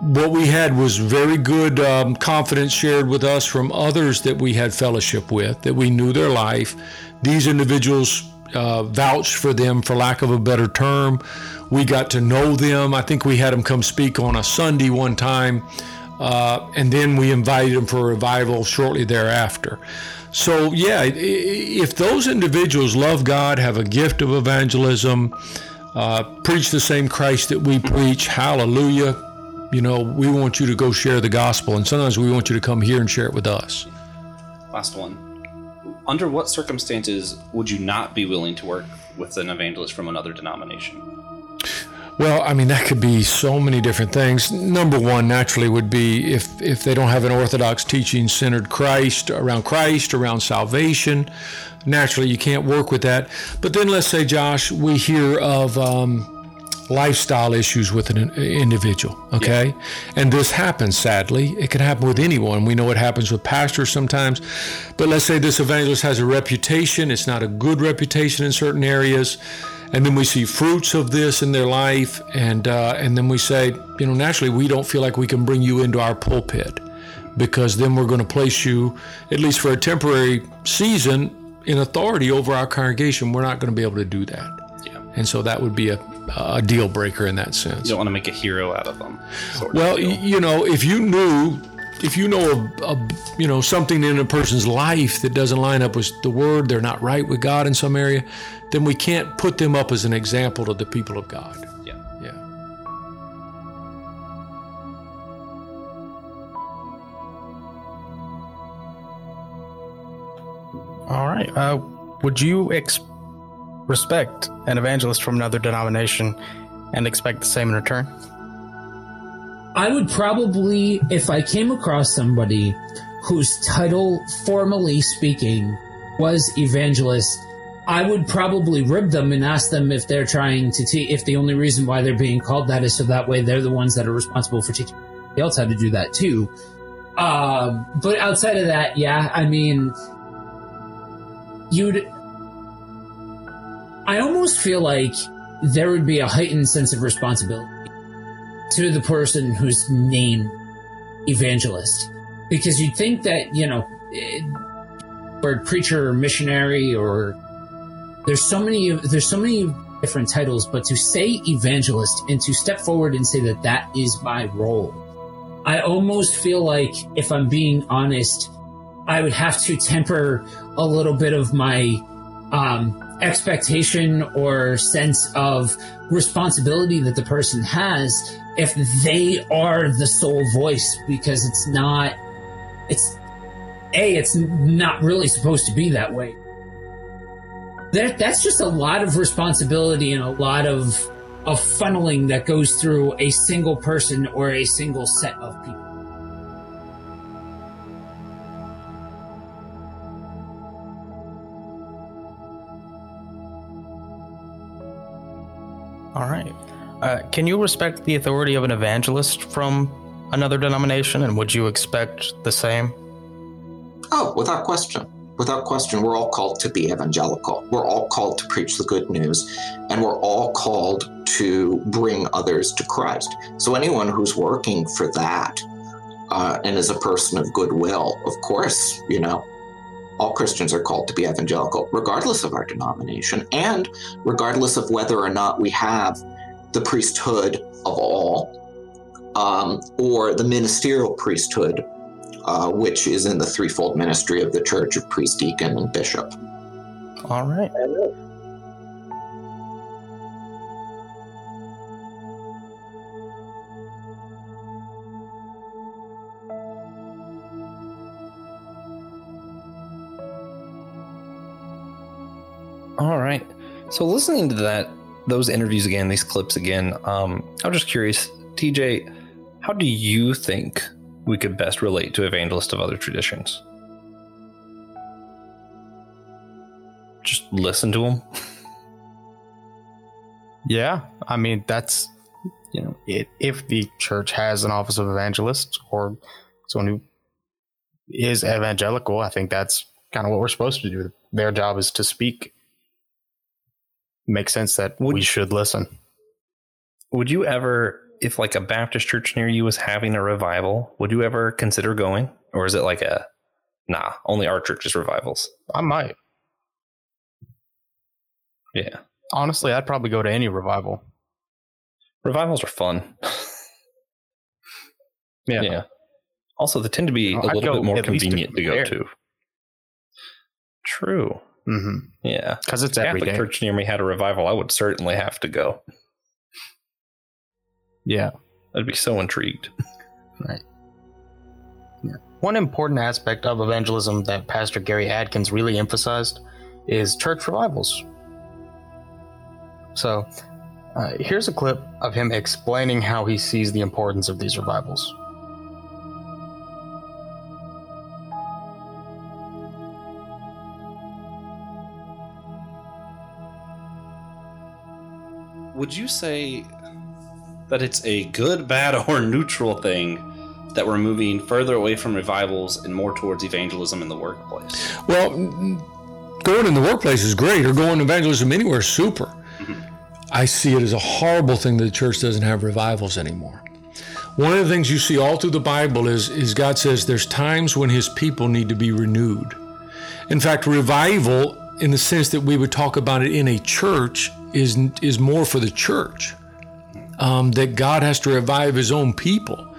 what we had was very good um, confidence shared with us from others that we had fellowship with, that we knew their life. These individuals uh, vouched for them, for lack of a better term. We got to know them. I think we had them come speak on a Sunday one time, uh, and then we invited them for a revival shortly thereafter. So, yeah, if those individuals love God, have a gift of evangelism, uh, preach the same Christ that we preach, hallelujah you know, we want you to go share the gospel, and sometimes we want you to come here and share it with us. Last one. Under what circumstances would you not be willing to work with an evangelist from another denomination? Well, I mean that could be so many different things. Number one, naturally, would be if if they don't have an orthodox teaching centered Christ around Christ around salvation. Naturally, you can't work with that. But then, let's say, Josh, we hear of um, lifestyle issues with an individual. Okay. Yeah. And this happens, sadly. It can happen with anyone. We know it happens with pastors sometimes. But let's say this evangelist has a reputation, it's not a good reputation in certain areas. And then we see fruits of this in their life. And, uh, and then we say, you know, naturally, we don't feel like we can bring you into our pulpit because then we're going to place you, at least for a temporary season, in authority over our congregation. We're not going to be able to do that. Yeah. And so that would be a a deal breaker in that sense. You don't want to make a hero out of them. well, you know, if you knew if you know a, a, you know something in a person's life that doesn't line up with the word, they're not right with God in some area, then we can't put them up as an example to the people of God. Yeah. Yeah. All right. Uh, would you ex- respect an evangelist from another denomination and expect the same in return? I would probably, if I came across somebody whose title, formally speaking, was evangelist, I would probably rib them and ask them if they're trying to teach, if the only reason why they're being called that is so that way they're the ones that are responsible for teaching everybody else how to do that too. Um, but outside of that, yeah, I mean, you'd. I almost feel like there would be a heightened sense of responsibility to the person who's named evangelist. Because you'd think that you know eh, or preacher or missionary or there's so many there's so many different titles but to say evangelist and to step forward and say that that is my role i almost feel like if i'm being honest i would have to temper a little bit of my um, expectation or sense of responsibility that the person has if they are the sole voice because it's not it's a it's not really supposed to be that way. That that's just a lot of responsibility and a lot of of funneling that goes through a single person or a single set of people All right. Uh, can you respect the authority of an evangelist from another denomination, and would you expect the same? Oh, without question. Without question, we're all called to be evangelical. We're all called to preach the good news, and we're all called to bring others to Christ. So, anyone who's working for that uh, and is a person of goodwill, of course, you know, all Christians are called to be evangelical, regardless of our denomination, and regardless of whether or not we have the priesthood of all um, or the ministerial priesthood uh, which is in the threefold ministry of the church of priest, deacon, and bishop. All right. All right. So listening to that, those interviews again, these clips again, um, I'm just curious, TJ, how do you think we could best relate to evangelists of other traditions? Just listen to them. Yeah, I mean that's you know it, if the church has an office of evangelist or someone who is evangelical, I think that's kind of what we're supposed to do. Their job is to speak. Makes sense that Would- we should listen. Would you ever, if like a Baptist church near you was having a revival, would you ever consider going? Or is it like a, nah, only our church's revivals? I might. Yeah. Honestly, I'd probably go to any revival. Revivals are fun. Yeah. Yeah. Also, they tend to be a little bit more at to convenient to go to. True. Mm-hmm. Yeah. Because it's every Catholic day. church near me had a revival. I would certainly have to go. Yeah. I'd be so intrigued. Right. Yeah. One important aspect of evangelism that Pastor Gary Adkins really emphasized is church revivals. So, uh, here's a clip of him explaining how he sees the importance of these revivals. Would you say that it's a good, bad, or neutral thing that we're moving further away from revivals and more towards evangelism in the workplace? Well, going in the workplace is great, or going to evangelism anywhere is super. Mm-hmm. I see it as a horrible thing that the church doesn't have revivals anymore. One of the things you see all through the Bible is, is God says there's times when his people need to be renewed. In fact, revival, in the sense that we would talk about it in a church, is, is more for the church. Um, that God has to revive his own people.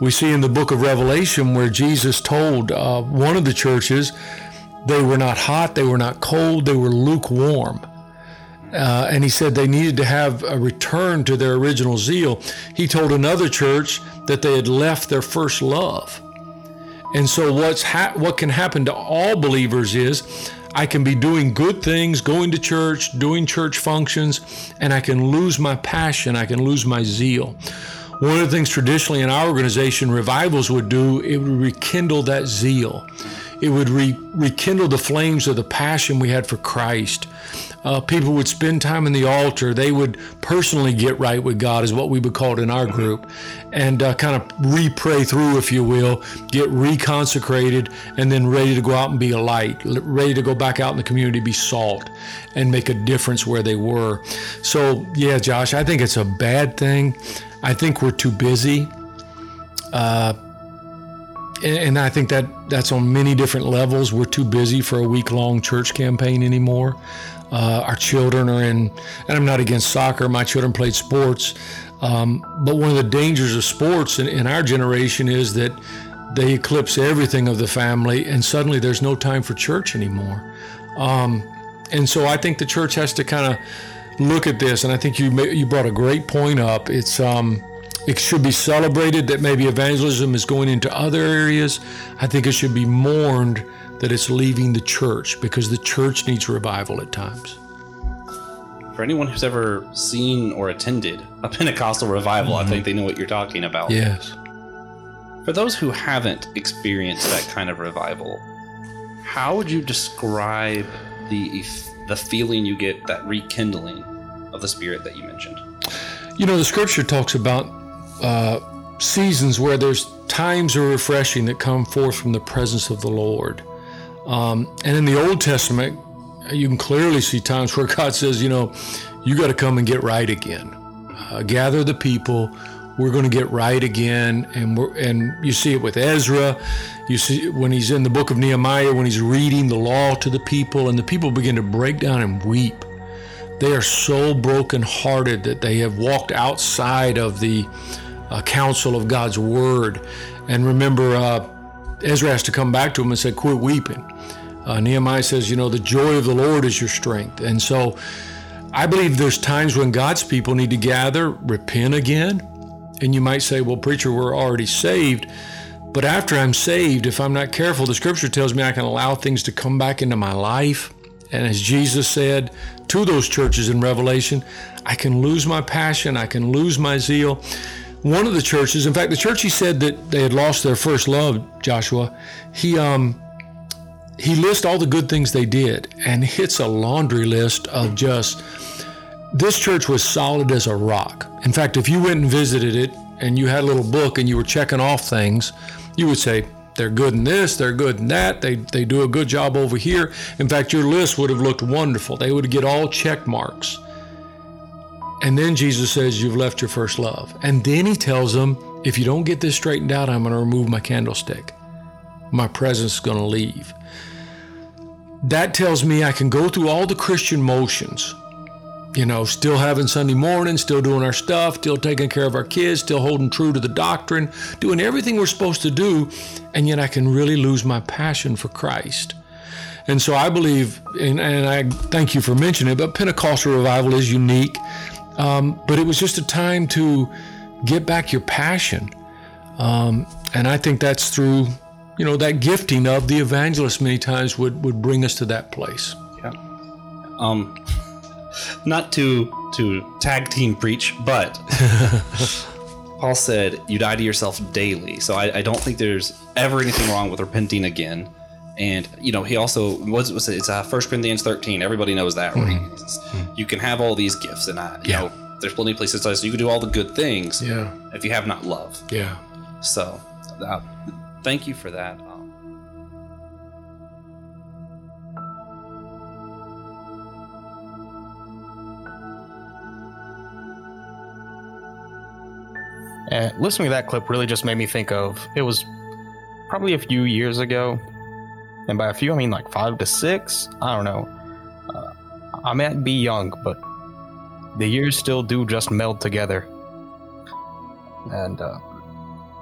We see in the book of Revelation where Jesus told uh, one of the churches they were not hot, they were not cold, they were lukewarm. Uh, and he said they needed to have a return to their original zeal. He told another church that they had left their first love. And so, what's ha- what can happen to all believers is I can be doing good things, going to church, doing church functions, and I can lose my passion, I can lose my zeal. One of the things traditionally in our organization, revivals would do, it would rekindle that zeal. It would re- rekindle the flames of the passion we had for Christ. Uh, people would spend time in the altar. They would personally get right with God, is what we would call it in our group, and uh, kind of re pray through, if you will, get reconsecrated, and then ready to go out and be a light, ready to go back out in the community, be salt, and make a difference where they were. So, yeah, Josh, I think it's a bad thing. I think we're too busy. Uh, and I think that that's on many different levels. We're too busy for a week long church campaign anymore. Uh, our children are in, and I'm not against soccer, my children played sports. Um, but one of the dangers of sports in, in, our generation is that they eclipse everything of the family, and suddenly there's no time for church anymore. Um, and so I think the church has to kind of look at this, and I think you you brought a great point up. It's um, it should be celebrated that maybe evangelism is going into other areas. I think it should be mourned that it's leaving the church because the church needs revival at times. For anyone who's ever seen or attended a Pentecostal revival, mm-hmm. I think they know what you're talking about. Yes. For those who haven't experienced that kind of revival, how would you describe the the feeling you get, that rekindling of the spirit that you mentioned? You know, the scripture talks about uh, seasons where there's times of refreshing that come forth from the presence of the Lord. Um, and in the Old Testament, you can clearly see times where God says, you know, you got to come and get right again. Uh, gather the people. We're going to get right again, and we're, and you see it with Ezra. You see when he's in the book of Nehemiah, when he's reading the law to the people, and the people begin to break down and weep. They are so brokenhearted that they have walked outside of the uh, counsel of God's word. And remember, uh, Ezra has to come back to him and say, "Quit weeping." Uh, Nehemiah says, "You know, the joy of the Lord is your strength." And so, I believe there's times when God's people need to gather, repent again, and you might say, "Well, preacher, we're already saved." But after I'm saved, if I'm not careful, the scripture tells me I can allow things to come back into my life. And as Jesus said to those churches in Revelation, I can lose my passion, I can lose my zeal. One of the churches, in fact, the church he said that they had lost their first love, Joshua, he um he lists all the good things they did and hits a laundry list of just this church was solid as a rock. In fact, if you went and visited it and you had a little book and you were checking off things, you would say, they're good in this, they're good in that, they, they do a good job over here. In fact, your list would have looked wonderful. They would get all check marks. And then Jesus says, You've left your first love. And then he tells them, If you don't get this straightened out, I'm going to remove my candlestick. My presence is going to leave. That tells me I can go through all the Christian motions you know, still having Sunday morning, still doing our stuff, still taking care of our kids, still holding true to the doctrine, doing everything we're supposed to do, and yet I can really lose my passion for Christ. And so I believe, and, and I thank you for mentioning it, but Pentecostal revival is unique. Um, but it was just a time to get back your passion. Um, and I think that's through, you know, that gifting of the evangelist many times would, would bring us to that place. Yeah. Um, not to to tag team preach, but Paul said you die to yourself daily. So I, I, don't think there's ever anything wrong with repenting again. And you know, he also was, was it's uh, First Corinthians 13. Everybody knows that. Mm-hmm. you can have all these gifts, and I, you yeah. know, there's plenty of places that says you can do all the good things. Yeah. If you have not love. Yeah. So, uh, thank you for that. And listening to that clip really just made me think of it was probably a few years ago. And by a few, I mean like five to six. I don't know. Uh, I might be young, but the years still do just meld together. And uh,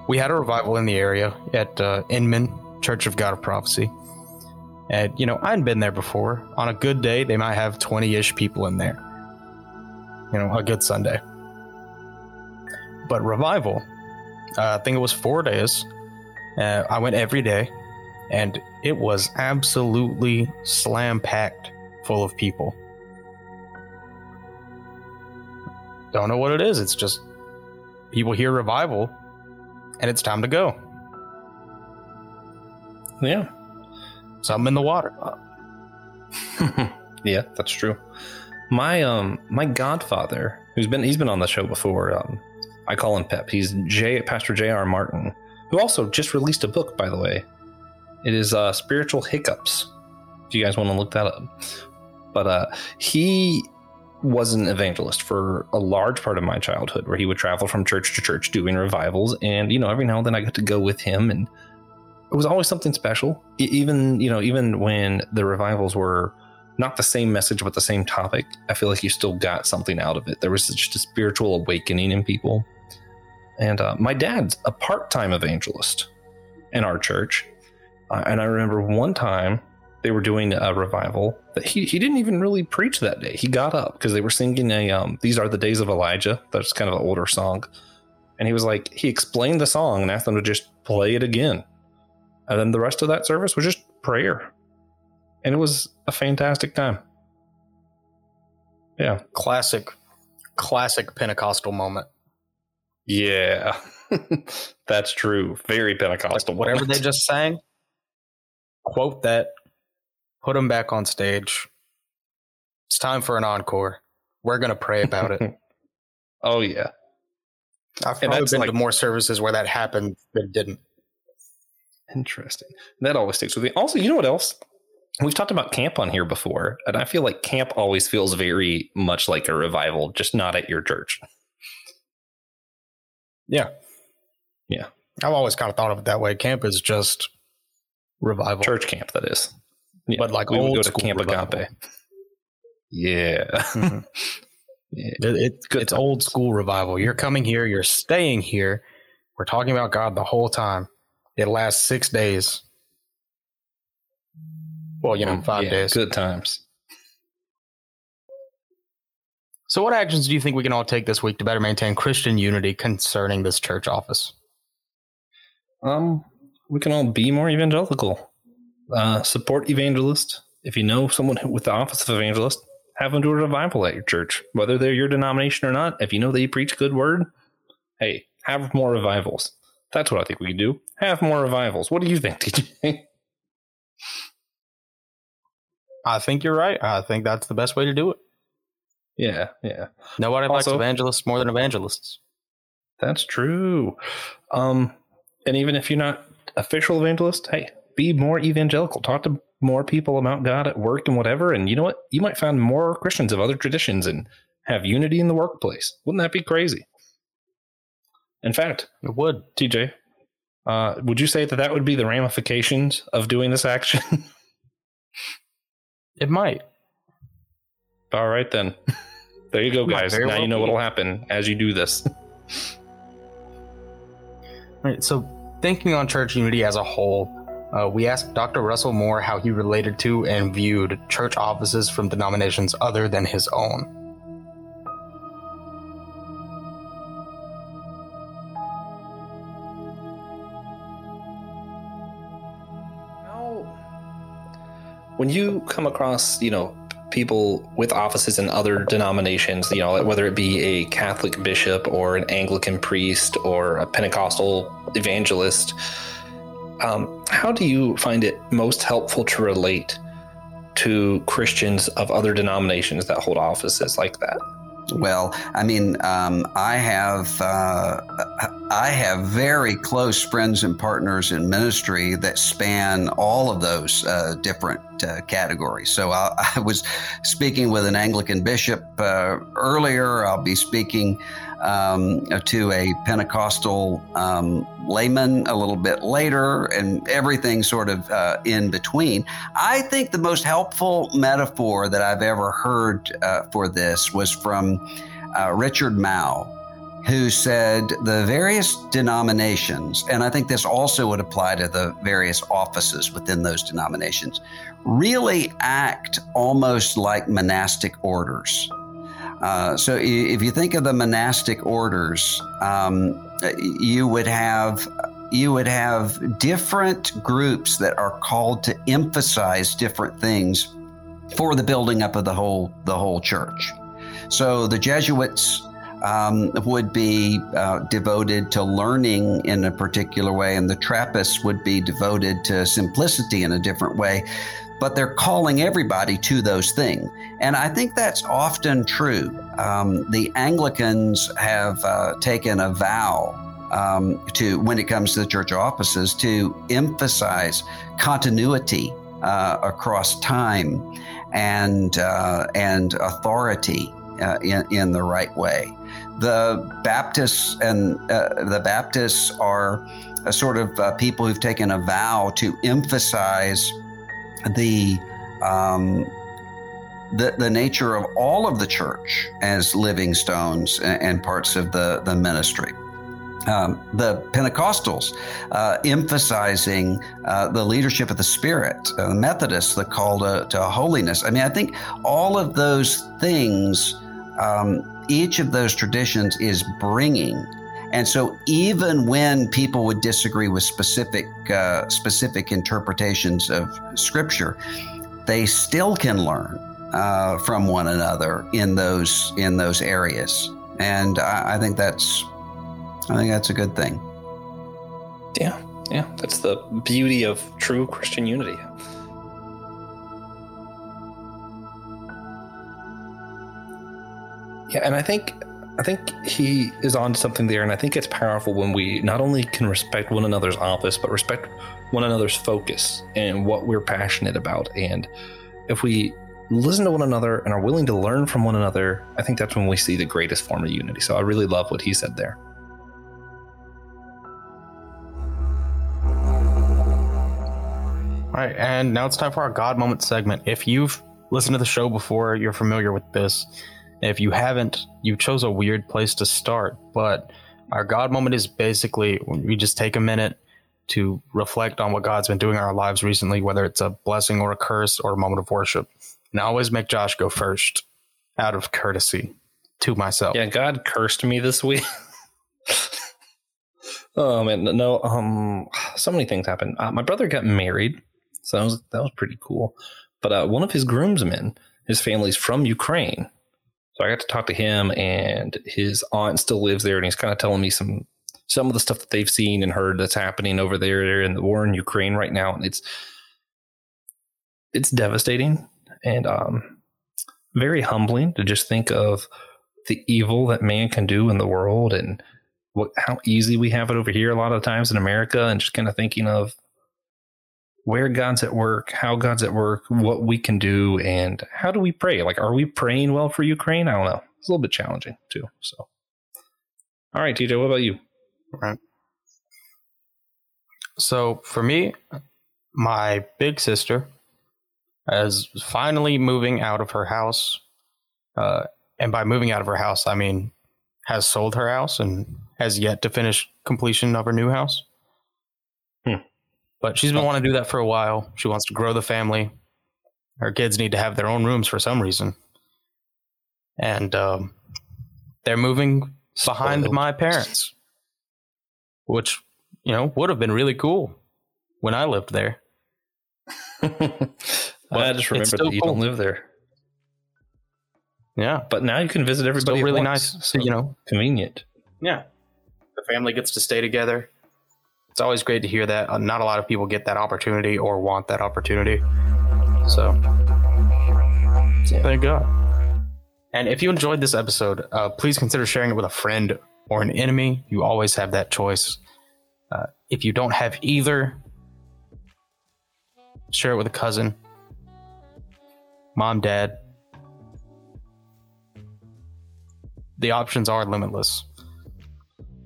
we had a revival in the area at uh, Inman Church of God of Prophecy. And, you know, I hadn't been there before. On a good day, they might have 20 ish people in there. You know, a good Sunday. But revival, uh, I think it was four days. Uh, I went every day, and it was absolutely slam packed full of people. Don't know what it is. It's just people hear revival, and it's time to go. Yeah. Something in the water. yeah, that's true. My um my godfather, who's been he's been on the show before. Um, I call him Pep. He's J Pastor J R Martin, who also just released a book, by the way. It is uh, Spiritual Hiccups. If you guys want to look that up, but uh, he was an evangelist for a large part of my childhood, where he would travel from church to church doing revivals, and you know every now and then I got to go with him and it was always something special. Even you know, even when the revivals were not the same message but the same topic, I feel like you still got something out of it. There was just a spiritual awakening in people. And uh, my dad's a part-time evangelist in our church, uh, and I remember one time they were doing a revival that he, he didn't even really preach that day. He got up because they were singing a um, "These Are the Days of Elijah." That's kind of an older song, and he was like he explained the song and asked them to just play it again and then the rest of that service was just prayer. And it was a fantastic time. Yeah. Classic, classic Pentecostal moment. Yeah. That's true. Very Pentecostal. Whatever moment. they just sang, quote that, put them back on stage. It's time for an encore. We're going to pray about it. oh, yeah. I've probably been like, to more services where that happened that didn't. Interesting. That always sticks with me. Also, you know what else? We've talked about camp on here before, and I feel like camp always feels very much like a revival, just not at your church. Yeah. Yeah. I've always kind of thought of it that way. Camp is just revival. Church camp, that is. Yeah. But like we old would go to Camp revival. Agape. Yeah. Mm-hmm. yeah. It, it, it's times. old school revival. You're coming here, you're staying here. We're talking about God the whole time. It lasts six days. Well, you know, mm, five yeah, days. Good times. So, what actions do you think we can all take this week to better maintain Christian unity concerning this church office? Um, we can all be more evangelical. Uh, support evangelist. If you know someone with the office of evangelist, have them do a revival at your church, whether they're your denomination or not. If you know they preach good word, hey, have more revivals. That's what I think we can do. Have more revivals. What do you think, TJ? I think you're right. I think that's the best way to do it. Yeah, yeah. Nobody also, likes evangelists more than evangelists. That's true. Um, and even if you're not official evangelist, hey, be more evangelical. Talk to more people about God at work and whatever. And you know what? You might find more Christians of other traditions and have unity in the workplace. Wouldn't that be crazy? In fact, it would. TJ, uh, would you say that that would be the ramifications of doing this action? it might. All right, then. There you go, guys. Now well you know what'll happen as you do this. right. So, thinking on church unity as a whole, uh, we asked Dr. Russell Moore how he related to and viewed church offices from denominations other than his own. when you come across, you know, people with offices in other denominations, you know, whether it be a Catholic bishop or an Anglican priest or a Pentecostal evangelist, um, how do you find it most helpful to relate to Christians of other denominations that hold offices like that? Well, I mean, um, I have uh, I have very close friends and partners in ministry that span all of those uh, different uh, categories. So I, I, was speaking with an Anglican bishop uh, earlier. I'll be speaking um, to a Pentecostal um, layman a little bit later, and everything sort of uh, in between. I think the most helpful metaphor that I've ever heard uh, for this was from uh, Richard Mouw. who said the various denominations, and I think this also would apply to the various offices within those denominations, really act almost like monastic orders. Uh, so if you think of the monastic orders, um, you would have you would have different groups that are called to emphasize different things for the building up of the whole the whole church. So the Jesuits um, would be uh, devoted to learning in a particular way, and the Trappists would be devoted to simplicity in a different way. But they're calling everybody to those things. And I think that's often true. Um, the Anglicans have uh, taken a vow um, to, when it comes to the church offices, to emphasize continuity uh, across time and, uh, and authority uh, in, in the right way. The Baptists and uh, the Baptists are a sort of uh, people who've taken a vow to emphasize the um, the, the nature of all of the church as living stones and, and parts of the, the ministry. Um, the Pentecostals uh, emphasizing uh, the leadership of the Spirit, uh, the Methodists, the call to, to, holiness. I mean, I think all of those things um, each of those traditions is bringing. And so, even when people would disagree with specific uh, specific interpretations of Scripture, they still can learn uh, from one another in those in those areas. And I, I think that's I think that's a good thing. Yeah, yeah, that's the beauty of true Christian unity. Yeah, and I think I think he is on to something there, and I think it's powerful when we not only can respect one another's office, but respect one another's focus and what we're passionate about. And if we listen to one another and are willing to learn from one another, I think that's when we see the greatest form of unity. So I really love what he said there. All right, and now it's time for our God moment segment. If you've listened to the show before, you're familiar with this. If you haven't, you chose a weird place to start, but our God moment is basically we just take a minute to reflect on what God's been doing in our lives recently, whether it's a blessing or a curse or a moment of worship. And I always make Josh go first out of courtesy to myself. Yeah, God cursed me this week. oh man, no, um, so many things happened. Uh, my brother got married, so that was that was pretty cool. But uh, one of his groomsmen, his family's from Ukraine, I got to talk to him, and his aunt still lives there, and he's kind of telling me some some of the stuff that they've seen and heard that's happening over there in the war in Ukraine right now, and it's it's devastating and um, very humbling to just think of the evil that man can do in the world and what how easy we have it over here a lot of times in America, and just kind of thinking of where God's at work, how God's at work, what we can do, and how do we pray? Like, are we praying well for Ukraine? I don't know. It's a little bit challenging too. So, all right, TJ, what about you? Right. So for me, my big sister is finally moving out of her house. Uh, and by moving out of her house, I mean has sold her house and has yet to finish completion of her new house. But she's been wanting to do that for a while. She wants to grow the family. Her kids need to have their own rooms for some reason. And um, they're moving behind Spoiled. my parents, which, you know, would have been really cool when I lived there. I just remember that you cool. don't live there. Yeah. But now you can visit everybody. Still really once, nice. So, you know, convenient. Yeah. The family gets to stay together it's always great to hear that. Uh, not a lot of people get that opportunity or want that opportunity. So, thank God. And if you enjoyed this episode, uh, please consider sharing it with a friend or an enemy. You always have that choice. Uh, if you don't have either, share it with a cousin, mom, dad. The options are limitless.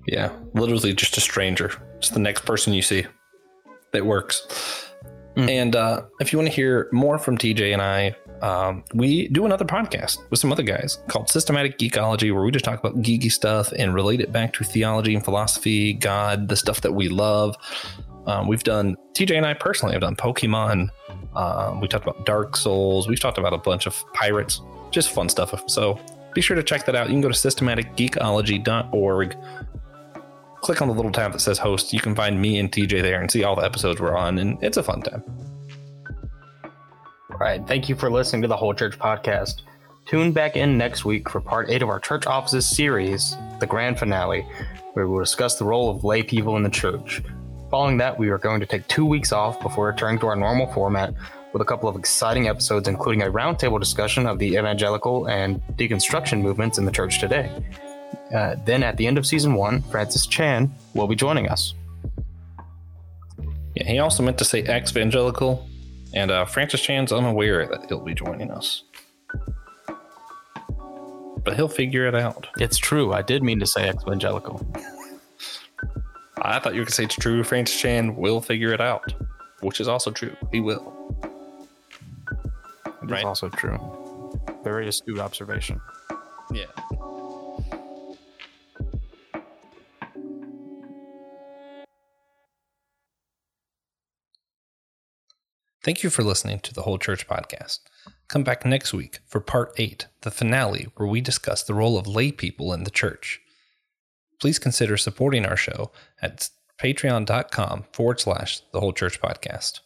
Yeah, literally just a stranger. Just the next person you see that works. Mm. And uh, if you want to hear more from TJ and I, um, we do another podcast with some other guys called Systematic Geekology, where we just talk about geeky stuff and relate it back to theology and philosophy, God, the stuff that we love. Um, we've done TJ and I personally have done Pokemon. Um, we talked about Dark Souls. We've talked about a bunch of pirates, just fun stuff. So be sure to check that out. You can go to systematicgeekology.org. Click on the little tab that says host. You can find me and TJ there and see all the episodes we're on, and it's a fun time. All right. Thank you for listening to the Whole Church Podcast. Tune back in next week for part eight of our church offices series, the grand finale, where we'll discuss the role of lay people in the church. Following that, we are going to take two weeks off before returning to our normal format with a couple of exciting episodes, including a roundtable discussion of the evangelical and deconstruction movements in the church today. Uh, then, at the end of season one, Francis Chan will be joining us. Yeah, he also meant to say ex-evangelical, and uh, Francis Chan's unaware that he'll be joining us. But he'll figure it out. It's true. I did mean to say ex-evangelical. I thought you could say it's true. Francis Chan will figure it out, which is also true. He will. It's Right. also true. Very astute observation. Yeah. Thank you for listening to the Whole Church Podcast. Come back next week for part eight, the finale, where we discuss the role of lay people in the church. Please consider supporting our show at patreon.com forward slash the Whole Church Podcast.